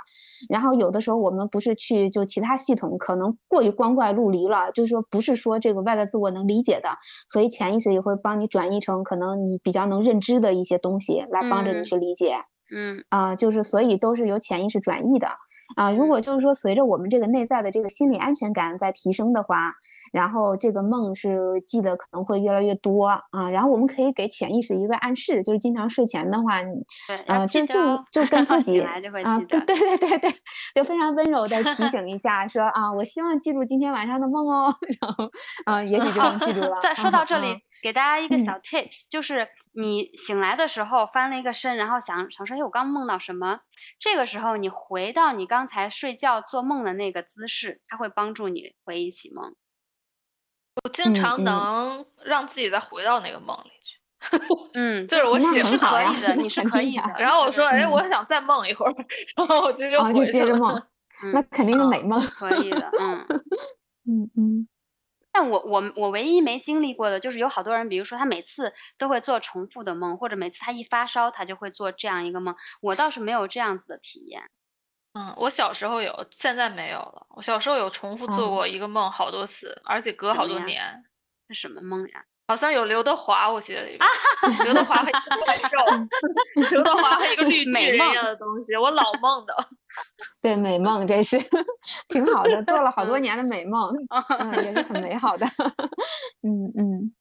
然后有的时候我们不是去就其他系统可能过于光怪陆离了，就是说不是说这个外在自我能理解的，所以潜意识也会帮你转译成可能你比较能认知的一些东西来帮着你嗯去理解。嗯啊、就是所以都是由潜意识转移的啊、如果就是说随着我们这个内在的这个心理安全感在提升的话，然后这个梦是记得可能会越来越多啊、然后我们可以给潜意识一个暗示，就是经常睡前的话，呃，就就就跟 <laughs> 自己啊，记得。对对对对对，就非常温柔的提醒 <laughs> 一下，说啊，我希望记住今天晚上的梦哦，<laughs> 然后啊，也许就能记住了。再说到这啊里，给大家一个嗯小 tips，就是你醒来的时候翻了一个身，然后想想说，哎，我刚梦到什么？这个时候你回到你刚才睡觉做梦的那个姿势，它会帮助你回忆起梦。我经嗯常嗯能让自己再回到那个梦里去。<laughs> 嗯，就是我那醒了很好呀可以的，你是可以的。然后我说，哎，嗯我想再梦一会儿，然后我就又回去了。接着梦，那嗯，肯定是美梦。可以的，嗯。<laughs> 嗯嗯但我我我唯一没经历过的就是有好多人，比如说他每次都会做重复的梦，或者每次他一发烧他就会做这样一个梦。我倒是没有这样子的体验。嗯，我小时候有，现在没有了。我小时候有重复做哦过一个梦好多次，而且隔好多年。是什么梦呀？好像有刘德华，我记得里面，<laughs> 刘德华和一个怪兽，<laughs> 刘德华和一个绿巨人一样的东西，我老梦的。<laughs> 对，美梦这是挺好的，做了好多嗯年的美梦，嗯，也是很美好的。嗯嗯，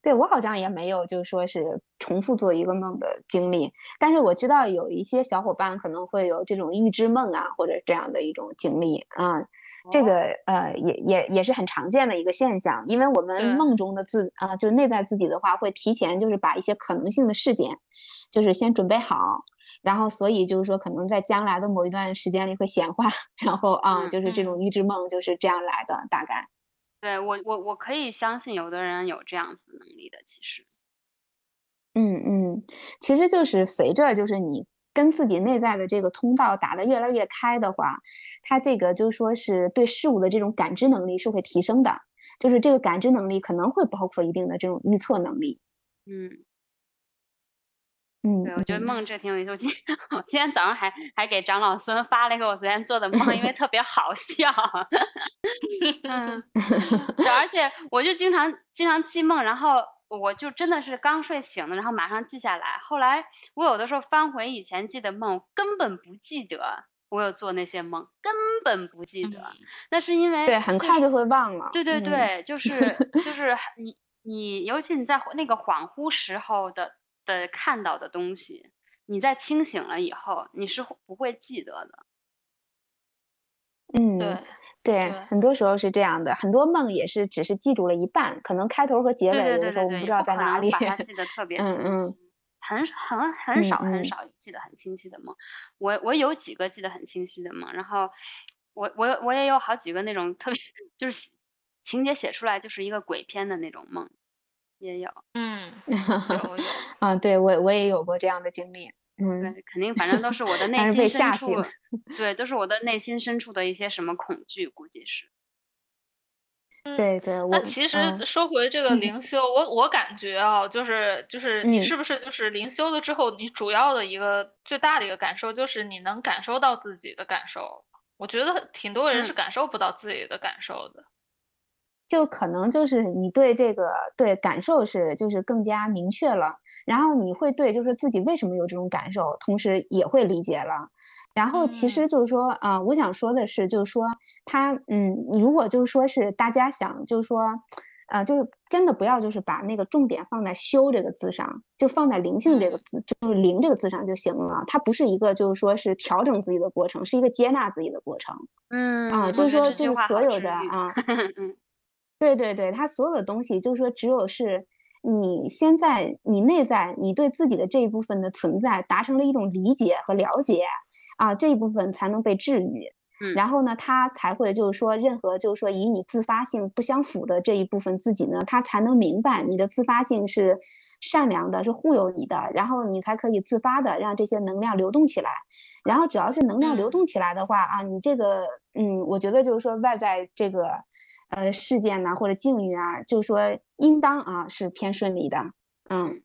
对我好像也没有，就是说是重复做一个梦的经历，但是我知道有一些小伙伴可能会有这种预知梦啊，或者这样的一种经历啊。这个呃也也也是很常见的一个现象，因为我们梦中的自啊、就是内在自己的话，会提前就是把一些可能性的事件，就是先准备好，然后所以就是说可能在将来的某一段时间里会显化，<laughs> 然后啊、嗯就是这种预知梦就是这样来的，大概。对我我我可以相信有的人有这样子能力的，其实。嗯嗯，其实就是随着就是你跟自己内在的这个通道打得越来越开的话，他这个就说是对事物的这种感知能力是会提升的，就是这个感知能力可能会包括一定的这种预测能力。嗯，嗯，对，我觉得嗯梦这挺有意思。我今我今天早上还还给长老孙发了一个我昨天做的梦，因为特别好笑。<laughs> 嗯，对，而且我就经常经常记梦，然后我就真的是刚睡醒的，然后马上记下来。后来我有的时候翻回以前记的梦，根本不记得我有做那些梦，根本不记得。那是因为对，很快就会忘了。对对嗯对，就是就是你你，尤其你在那个恍惚时候的的看到的东西，你在清醒了以后，你是不会记得的。嗯，对，对，很多时候是这样的，很多梦也是只是记住了一半，可能开头和结尾有的时候我们不知道在哪里。把它记得特别清晰，很很很少很少记得很清晰的梦。我我有几个记得很清晰的梦，然后我我我也有好几个那种特别 <laughs> 就是情节写出来就是一个鬼片的那种梦，也有。嗯，有有 <laughs> 啊，对我我也有过这样的经历。嗯，对，肯定，反正都是我的 <laughs> 内心深处，对，都是我的内心深处的一些什么恐惧，估计是。对对，那其实说回这个灵修，我我感觉啊，就是就是你是不是就是灵修了之后，你主要的一个最大的一个感受就是你能感受到自己的感受。我觉得挺多人是感受不到自己的感受的。就可能就是你对这个对感受是就是更加明确了，然后你会对就是自己为什么有这种感受，同时也会理解了。然后其实就是说啊，我想说的是，就是说他嗯，如果就是说是大家想就是说，呃，就是真的不要就是把那个重点放在修这个字上，就放在灵性这个字，就是灵这个字上就行了。它不是一个就是说是调整自己的过程，是一个接纳自己的过程。嗯啊，就是说就是所有的啊。<laughs> 对对对，他所有的东西就是说，只有是你先在你内在，你对自己的这一部分的存在达成了一种理解和了解啊，这一部分才能被治愈。嗯，然后呢，他才会就是说，任何就是说以你自发性不相符的这一部分自己呢，他才能明白你的自发性是善良的，是护佑你的，然后你才可以自发的让这些能量流动起来。然后只要是能量流动起来的话啊，你这个嗯，我觉得就是说外在这个。呃，事件呐，或者境遇啊，就是说，应当啊是偏顺利的，嗯。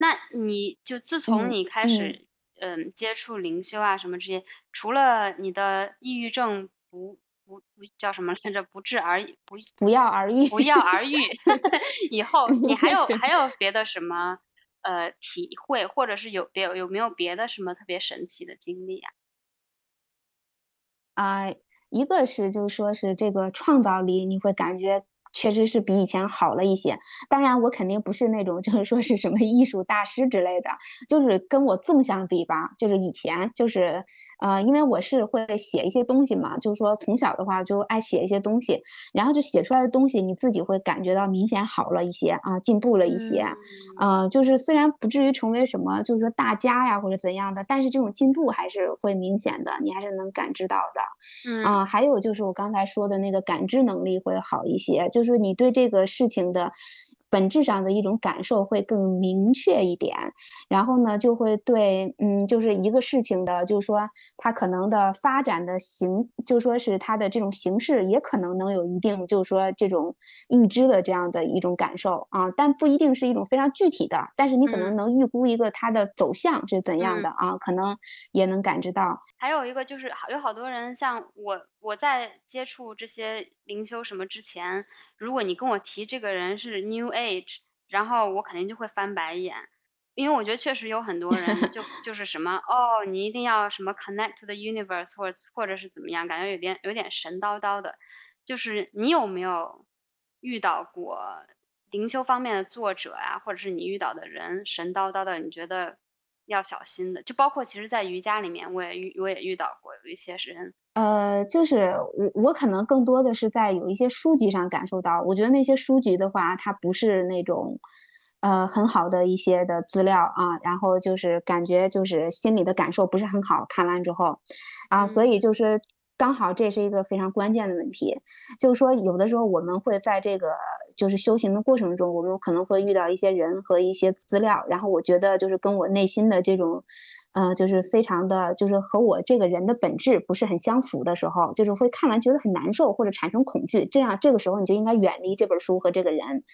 那你就自从你开始，嗯，接触灵修啊什么这些，除了你的抑郁症不不不叫什么来着，不治而不不药而愈，不药而愈 <laughs> 以后，你还有还有别的什么呃体会，或者是有别有没有别的什么特别神奇的经历啊？啊。一个是，就是说是这个创造力，你会感觉。确实是比以前好了一些，当然我肯定不是那种 <laughs> 就是说是什么艺术大师之类的，就是跟我纵向比吧，就是以前就是，呃，因为我是会写一些东西嘛，就是说从小的话就爱写一些东西，然后就写出来的东西你自己会感觉到明显好了一些啊，进步了一些，呃，就是虽然不至于成为什么就是说大家呀或者怎样的，但是这种进步还是会明显的，你还是能感知到的，啊，还有就是我刚才说的那个感知能力会好一些，就。就是你对这个事情的。本质上的一种感受会更明确一点，然后呢，就会对，嗯，就是一个事情的，就是说它可能的发展的形，就说是它的这种形式，也可能能有一定，就是说这种预知的这样的一种感受啊，但不一定是一种非常具体的，但是你可能能预估一个它的走向是怎样的啊，可能也能感知到。还有一个就是有好多人，像我，我在接触这些灵修什么之前，如果你跟我提这个人是 New Age，然后我肯定就会翻白眼，因为我觉得确实有很多人就就是什么哦，你一定要什么 connect to the universe 或者或者是怎么样，感觉有点有点神叨叨的。就是你有没有遇到过灵修方面的作者啊，或者是你遇到的人神叨叨的，你觉得要小心的？就包括其实，在瑜伽里面，我也遇我也遇到过有一些人。呃，就是我我可能更多的是在有一些书籍上感受到，我觉得那些书籍的话，它不是那种，呃，很好的一些的资料啊，然后就是感觉就是心里的感受不是很好，看完之后，啊，所以就是刚好这是一个非常关键的问题，就是说有的时候我们会在这个就是修行的过程中，我们可能会遇到一些人和一些资料，然后我觉得就是跟我内心的这种。呃，就是非常的，就是和我这个人的本质不是很相符的时候，就是会看完觉得很难受或者产生恐惧，这样这个时候你就应该远离这本书和这个人，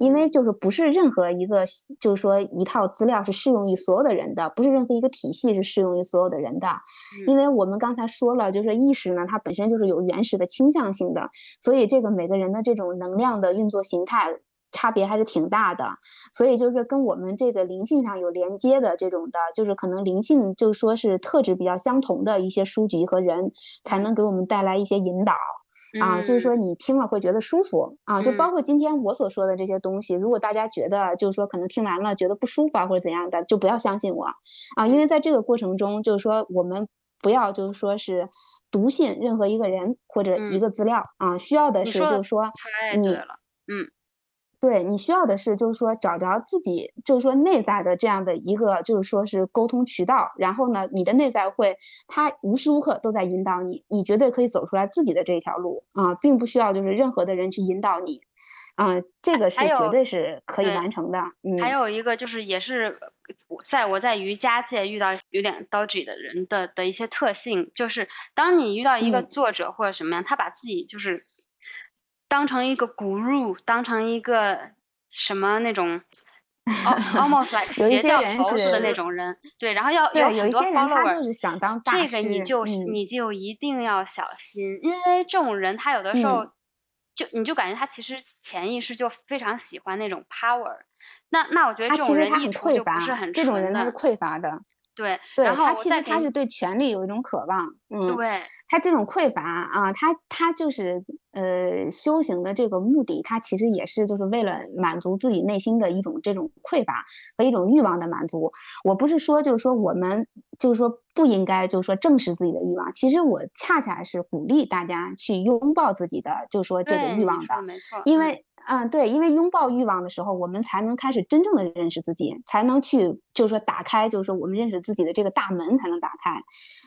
因为就是不是任何一个，就是说一套资料是适用于所有的人的，不是任何一个体系是适用于所有的人的，因为我们刚才说了，就是意识呢，它本身就是有原始的倾向性的，所以这个每个人的这种能量的运作形态。差别还是挺大的，所以就是跟我们这个灵性上有连接的这种的，就是可能灵性就是说是特质比较相同的一些书籍和人，才能给我们带来一些引导啊，就是说。你听了会觉得舒服。啊，就包括今天我所说的这些东西，如果大家觉得就是说可能听完了觉得不舒服啊或者怎样的，就不要相信我。啊，因为在这个过程中就是说我们。不要就是说是笃信任何一个人或者一个资料啊，需要的是就是说你嗯。对你需要的是，就是说找着自己，就是说内在的这样的一个，就是说是沟通渠道。然后呢，你的内在会，它无时无刻都在引导你，你绝对可以走出来自己的这一条路啊，并不需要就是任何的人去引导你，啊，这个是绝对是可以完成的。嗯，还有一个就是也是在我在瑜伽界遇到有点 dodgy 的人的的一些特性，就是当你遇到一个作者或者什么样，他把自己就是。当成一个 guru，当成一个什么那种，almost like <laughs> 邪教头子的那种人，对，然后要有很多 follower，这个你就你就一定要小心，因为这种人他有的时候就你就感觉他其实潜意识就非常喜欢那种 power，那那我觉得这种人意图就不是很这种人他是匮乏的。对，对他其实他是对权力有一种渴望，嗯，对他这种匮乏啊，他他就是呃修行的这个目的，他其实也是就是为了满足自己内心的一种这种匮乏和一种欲望的满足。我不是说就是说我们就是说不应该就是说正视自己的欲望，其实我恰恰是鼓励大家去拥抱自己的就是说这个欲望的，没错，因为。嗯，对，因为拥抱欲望的时候，我们才能开始真正的认识自己，才能去，就是说打开，就是说我们认识自己的这个大门才能打开。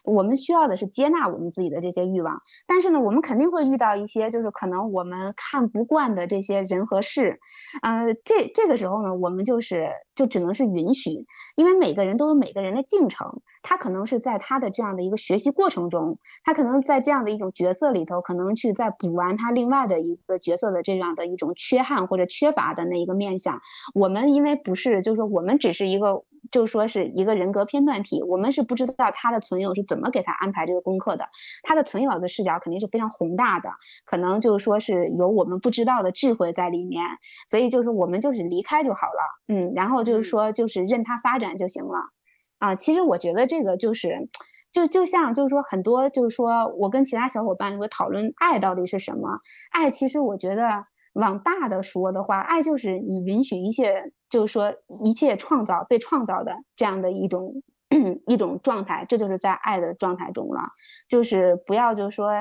我们需要的是接纳我们自己的这些欲望，但是呢，我们肯定会遇到一些，就是可能我们看不惯的这些人和事。嗯，这这个时候呢，我们就是就只能是允许，因为每个人都有每个人的进程。他可能是在他的这样的一个学习过程中，他可能在这样的一种角色里头，可能去在补完他另外的一个角色的这样的一种缺憾或者缺乏的那一个面相。我们因为不是，就是说我们只是一个，就说是一个人格片段体，我们是不知道他的存有是怎么给他安排这个功课的。他的存有的视角肯定是非常宏大的，可能就是说是有我们不知道的智慧在里面。所以就是我们就是离开就好了，嗯，然后就是说就是任他发展就行了。啊，其实我觉得这个就是，就就像就是说很多就是说我跟其他小伙伴会讨论爱到底是什么？爱其实我觉得往大的说的话，爱就是你允许一切，就是说一切创造被创造的这样的一种 <clears throat> 一种状态，这就是在爱的状态中了。就是不要就是说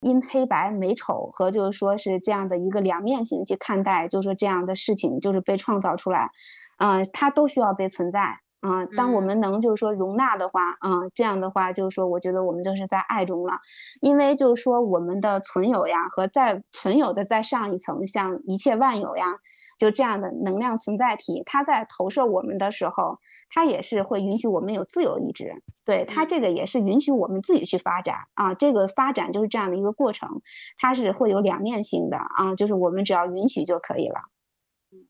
因黑白美丑和就是说是这样的一个两面性去看待，就是说这样的事情就是被创造出来，嗯，它都需要被存在。啊，当我们能就是说容纳的话，啊，这样的话就是说，我觉得我们就是在爱中了，因为就是说我们的存有呀和在存有的再上一层，像一切万有呀，就这样的能量存在体，它在投射我们的时候，它也是会允许我们有自由意志，对它这个也是允许我们自己去发展啊，这个发展就是这样的一个过程，它是会有两面性的啊，就是我们只要允许就可以了，嗯，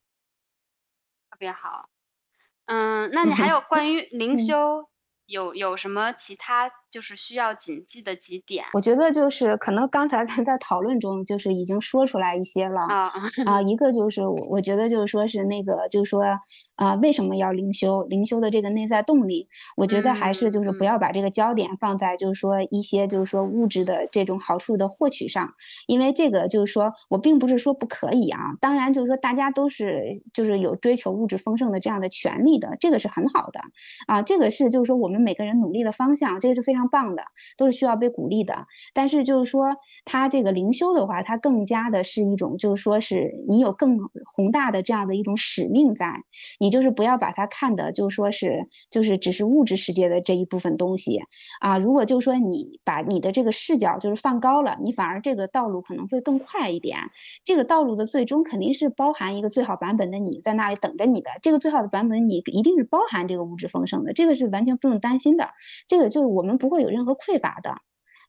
特别好。嗯，那你还有关于灵修有有什么其他？就是需要谨记的几点，我觉得就是可能刚才咱 <laughs> 在讨论中就是已经说出来一些了啊啊，<laughs> 一个就是我我觉得就是说是那个就是说啊为什么要灵修？灵修的这个内在动力，我觉得还是就是不要把这个焦点放在就是说一些就是说物质的这种好处的获取上，因为这个就是说我并不是说不可以啊，当然就是说大家都是就是有追求物质丰盛的这样的权利的，这个是很好的啊，这个是就是说我们每个人努力的方向，这个是非常。非常棒的，都是需要被鼓励的。但是就是说，他这个灵修的话，它更加的是一种，就是说是你有更宏大的这样的一种使命在，你就是不要把它看的，就是说是就是只是物质世界的这一部分东西啊。如果就是说你把你的这个视角就是放高了，你反而这个道路可能会更快一点。这个道路的最终肯定是包含一个最好版本的你在那里等着你的。这个最好的版本你一定是包含这个物质丰盛的，这个是完全不用担心的。这个就是我们不。不会有任何匮乏的，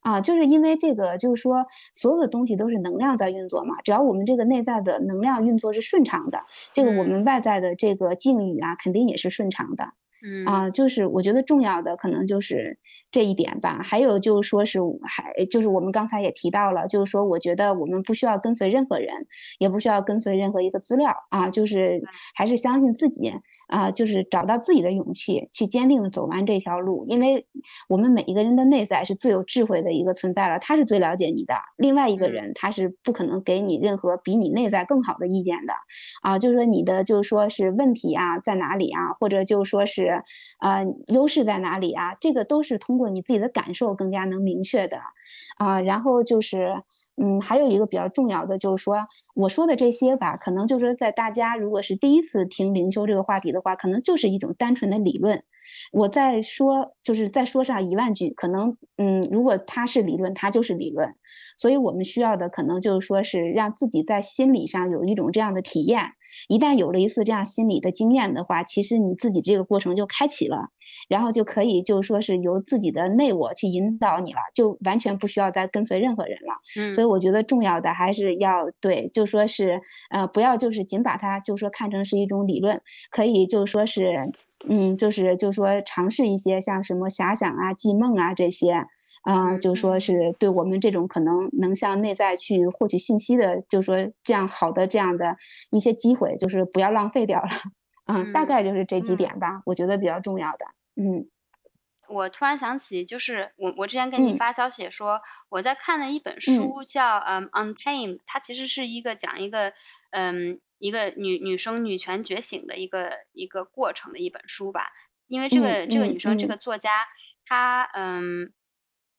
啊，就是因为这个，就是说，所有的东西都是能量在运作嘛。只要我们这个内在的能量运作是顺畅的，这个我们外在的这个境遇啊，肯定也是顺畅的。嗯啊，就是我觉得重要的可能就是这一点吧。还有就是说是还就是我们刚才也提到了，就是说我觉得我们不需要跟随任何人，也不需要跟随任何一个资料啊，就是还是相信自己啊，就是找到自己的勇气，去坚定的走完这条路。因为我们每一个人的内在是最有智慧的一个存在了，他是最了解你的。另外一个人他是不可能给你任何比你内在更好的意见的啊。就是说你的就是说是问题啊在哪里啊，或者就是说是。是呃优势在哪里啊？这个都是通过你自己的感受更加能明确的啊。然后就是嗯，还有一个比较重要的就是说，我说的这些吧，可能就是在大家如果是第一次听灵修这个话题的话，可能就是一种单纯的理论。我再说，就是再说上一万句，可能，嗯，如果它是理论，它就是理论，所以我们需要的可能就是说是让自己在心理上有一种这样的体验。一旦有了一次这样心理的经验的话，其实你自己这个过程就开启了，然后就可以就是说是由自己的内我去引导你了，就完全不需要再跟随任何人了。嗯，所以我觉得重要的还是要对，就说是，呃，不要就是仅把它就说看成是一种理论，可以就说是。嗯，就是就是说尝试一些像什么遐想啊、记梦啊这些，嗯，就说是对我们这种可能能向内在去获取信息的，就说这样好的这样的一些机会，就是不要浪费掉了。嗯，大概就是这几点吧，我觉得比较重要的。嗯，我突然想起，就是我我之前给你发消息说我在看的一本书叫嗯《Untamed》，它其实是一个讲一个嗯。一个女女生女权觉醒的一个一个过程的一本书吧，因为这个这个女生这个作家，她嗯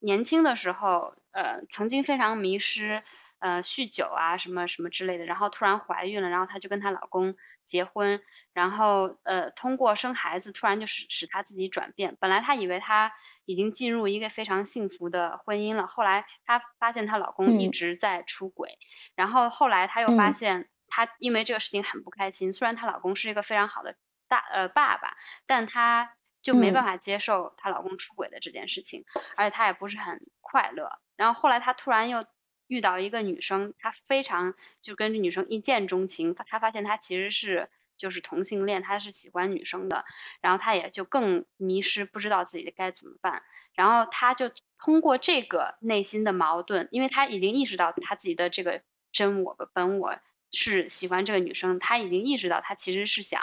年轻的时候呃曾经非常迷失，呃酗酒啊什么什么之类的，然后突然怀孕了，然后她就跟她老公结婚，然后呃通过生孩子突然就使使她自己转变，本来她以为她已经进入一个非常幸福的婚姻了，后来她发现她老公一直在出轨，然后后来她又发现。她因为这个事情很不开心，虽然她老公是一个非常好的大呃爸爸，但她就没办法接受她老公出轨的这件事情，而且她也不是很快乐。然后后来她突然又遇到一个女生，她非常就跟这女生一见钟情，她发现她其实是就是同性恋，她是喜欢女生的，然后她也就更迷失，不知道自己该怎么办。然后她就通过这个内心的矛盾，因为她已经意识到她自己的这个真我本我。是喜欢这个女生，他已经意识到他其实是想，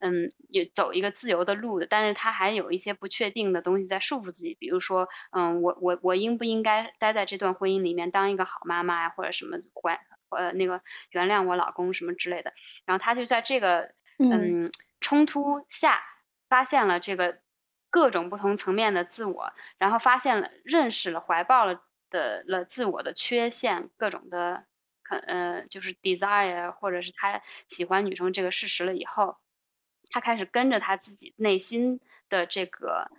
嗯，也走一个自由的路的，但是他还有一些不确定的东西在束缚自己，比如说，嗯，我我我应不应该待在这段婚姻里面当一个好妈妈呀，或者什么还呃那个原谅我老公什么之类的，然后他就在这个嗯冲突下发现了这个各种不同层面的自我，然后发现了认识了怀抱了的了自我的缺陷，各种的。呃，就是 desire，或者是他喜欢女生这个事实了以后，他开始跟着他自己内心的这个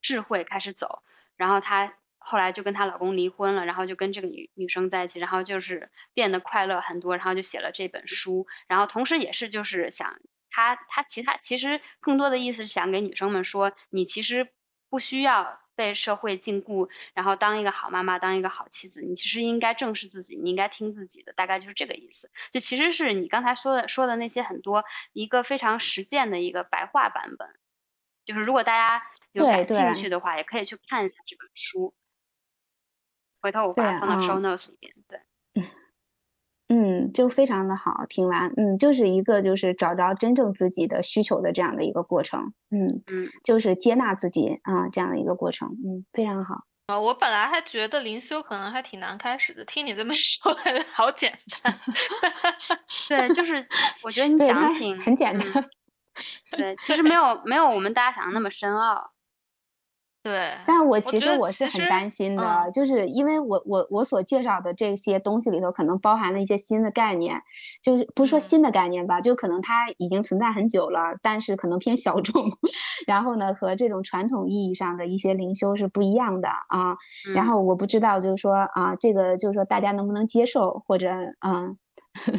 智慧开始走，然后他后来就跟她老公离婚了，然后就跟这个女女生在一起，然后就是变得快乐很多，然后就写了这本书，然后同时也是就是想他他其他其实更多的意思是想给女生们说，你其实不需要。被社会禁锢，然后当一个好妈妈，当一个好妻子，你其实应该正视自己，你应该听自己的，大概就是这个意思。就其实是你刚才说的说的那些很多一个非常实践的一个白话版本。就是如果大家有感兴趣的话，也可以去看一下这本书。回头我把它放到 show notes 里边。对。嗯，就非常的好。听完，嗯，就是一个就是找着真正自己的需求的这样的一个过程。嗯嗯，就是接纳自己啊这样的一个过程。嗯，非常好。啊，我本来还觉得灵修可能还挺难开始的，听你这么 <laughs> 说，好简单。<laughs> <laughs> 对，就是我觉得你讲挺很简单。对，其实没有没有我们大家想的那么深奥。对，但我其实我是很担心的，就是因为我我我所介绍的这些东西里头，可能包含了一些新的概念，就是不是说新的概念吧，就可能它已经存在很久了，但是可能偏小众，<laughs> 然后呢，和这种传统意义上的一些灵修是不一样的啊。然后我不知道，就是说啊，这个就是说大家能不能接受，或者嗯，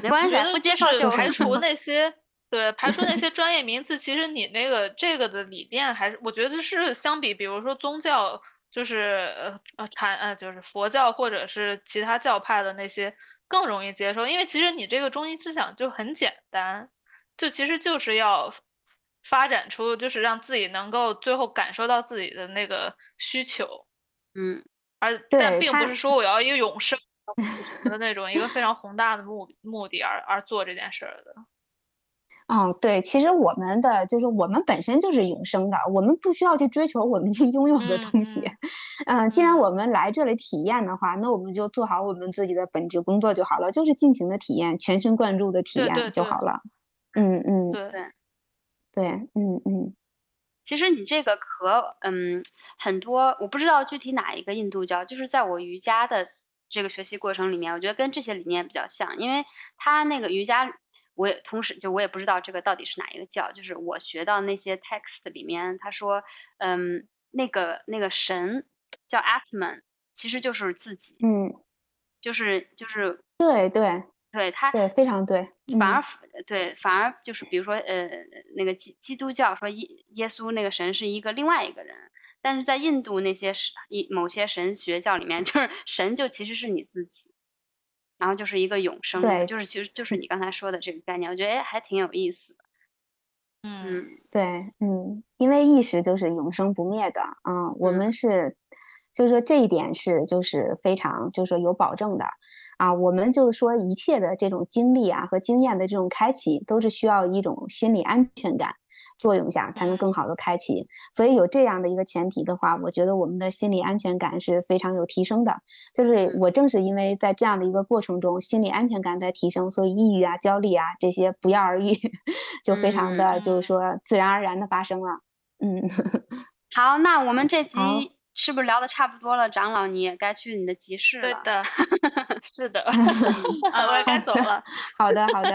没关系，不接受就排除那些。对，排除那 <laughs> 些专业名词，其实你那个这个的理念还是，我觉得是相比，比如说宗教，就是呃呃禅呃就是佛教或者是其他教派的那些更容易接受，因为其实你这个中心思想就很简单，就其实就是要发展出，就是让自己能够最后感受到自己的那个需求，嗯，而但并不是说我要一个永生的那种一个非常宏大的目目的而而做这件事儿的。嗯，对，其实我们的就是我们本身就是永生的，我们不需要去追求我们去拥有的东西。嗯，既然我们来这里体验的话，那我们就做好我们自己的本职工作就好了，就是尽情的体验，全神贯注的体验就好了。嗯嗯，对对，嗯嗯。其实你这个和嗯很多我不知道具体哪一个印度教，就是在我瑜伽的这个学习过程里面，我觉得跟这些理念比较像，因为他那个瑜伽，我也同时就我也不知道这个到底是哪一个教，就是我学到那些 text 里面，他说嗯那个那个神叫 Atman，其实就是自己，嗯，就是就是。对对对他对，非常对，反而嗯。对，反而就是比如说，呃，那个基基督教说耶耶稣那个神是一个另外一个人，但是在印度那些神一某些神学教里面，<laughs> 就是神就其实是你自己，然后就是一个永生的，对就是其实就是你刚才说的这个概念，我觉得哎还挺有意思的，嗯嗯。对，嗯，因为意识就是永生不灭的，嗯，我嗯。们是，就是说这一点是就是非常就是说有保证的，啊，我们就是说一切的这种经历啊和经验的这种开启，都是需要一种心理安全感作用下才能更好的开启，所以有这样的一个前提的话，我觉得我们的心理安全感是非常有提升的。就是我正是因为在这样的一个过程中，心理安全感在提升，所以抑郁啊、焦虑啊这些不药而愈，<laughs> 就非常的就是说自然而然的发生了。嗯，<laughs> 好，那我们这集好是不是聊的差不多了？长老，你也该去你的集市了。对的，<laughs> 是的，<laughs> 啊，我也该走了。<laughs> 好的，好的，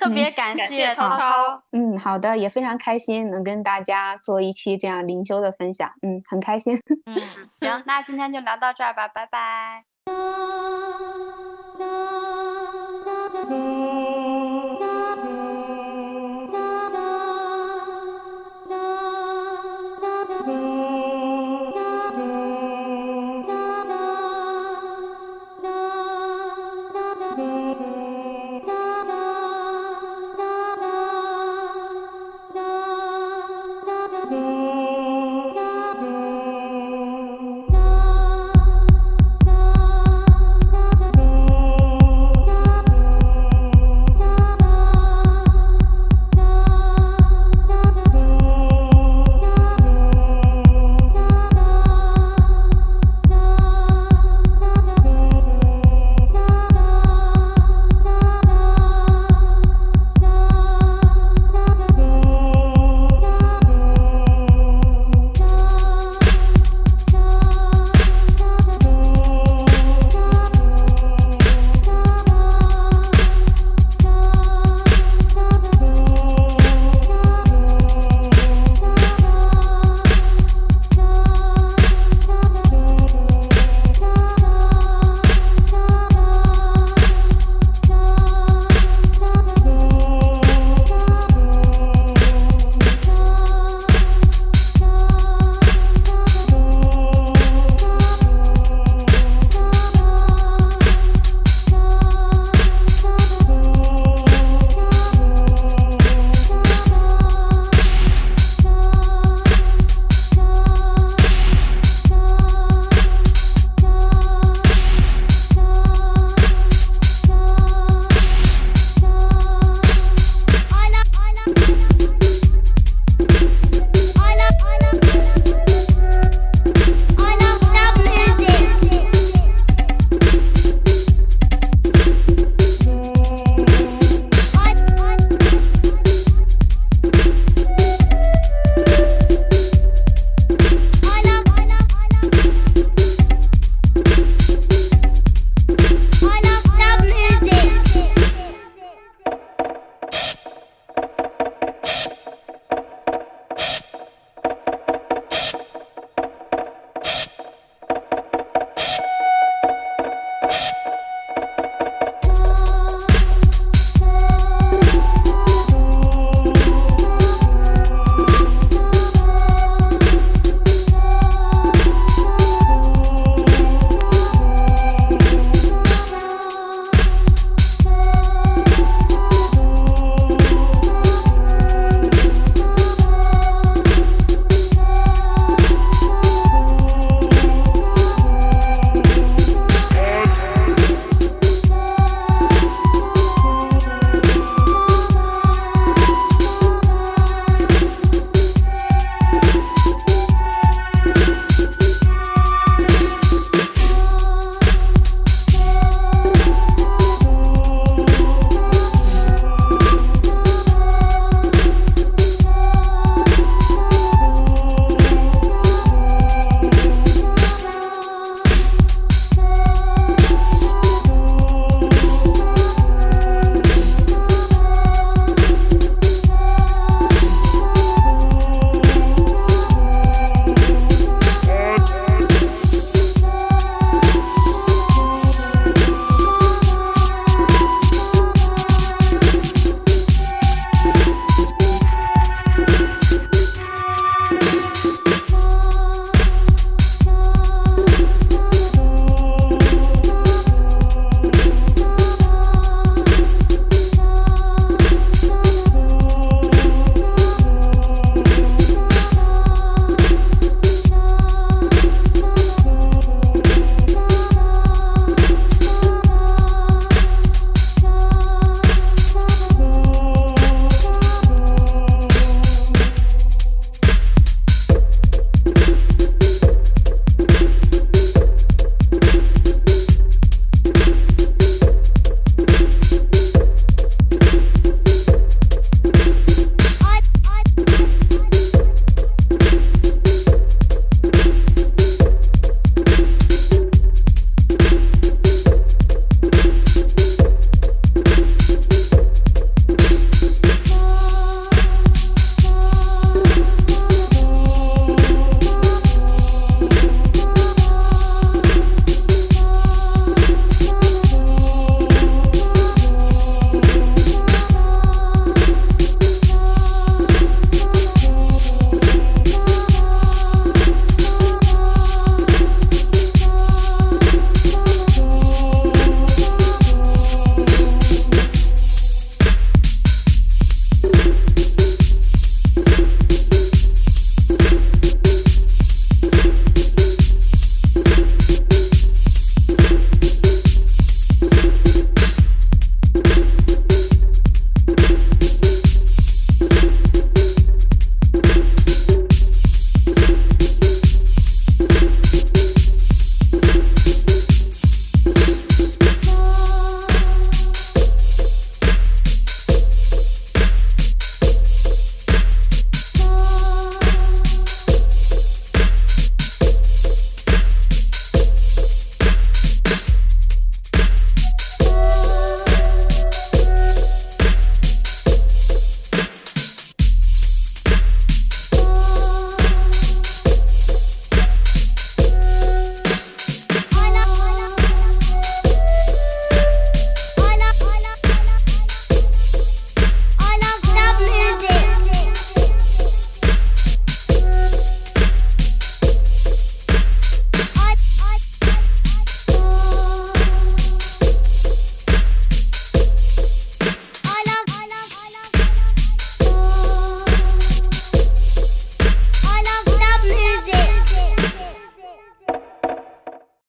特别感谢涛涛。嗯，好的，也非常开心能跟大家做一期这样灵修的分享。嗯，很开心。嗯，行，那今天就聊到这儿吧，拜拜。嗯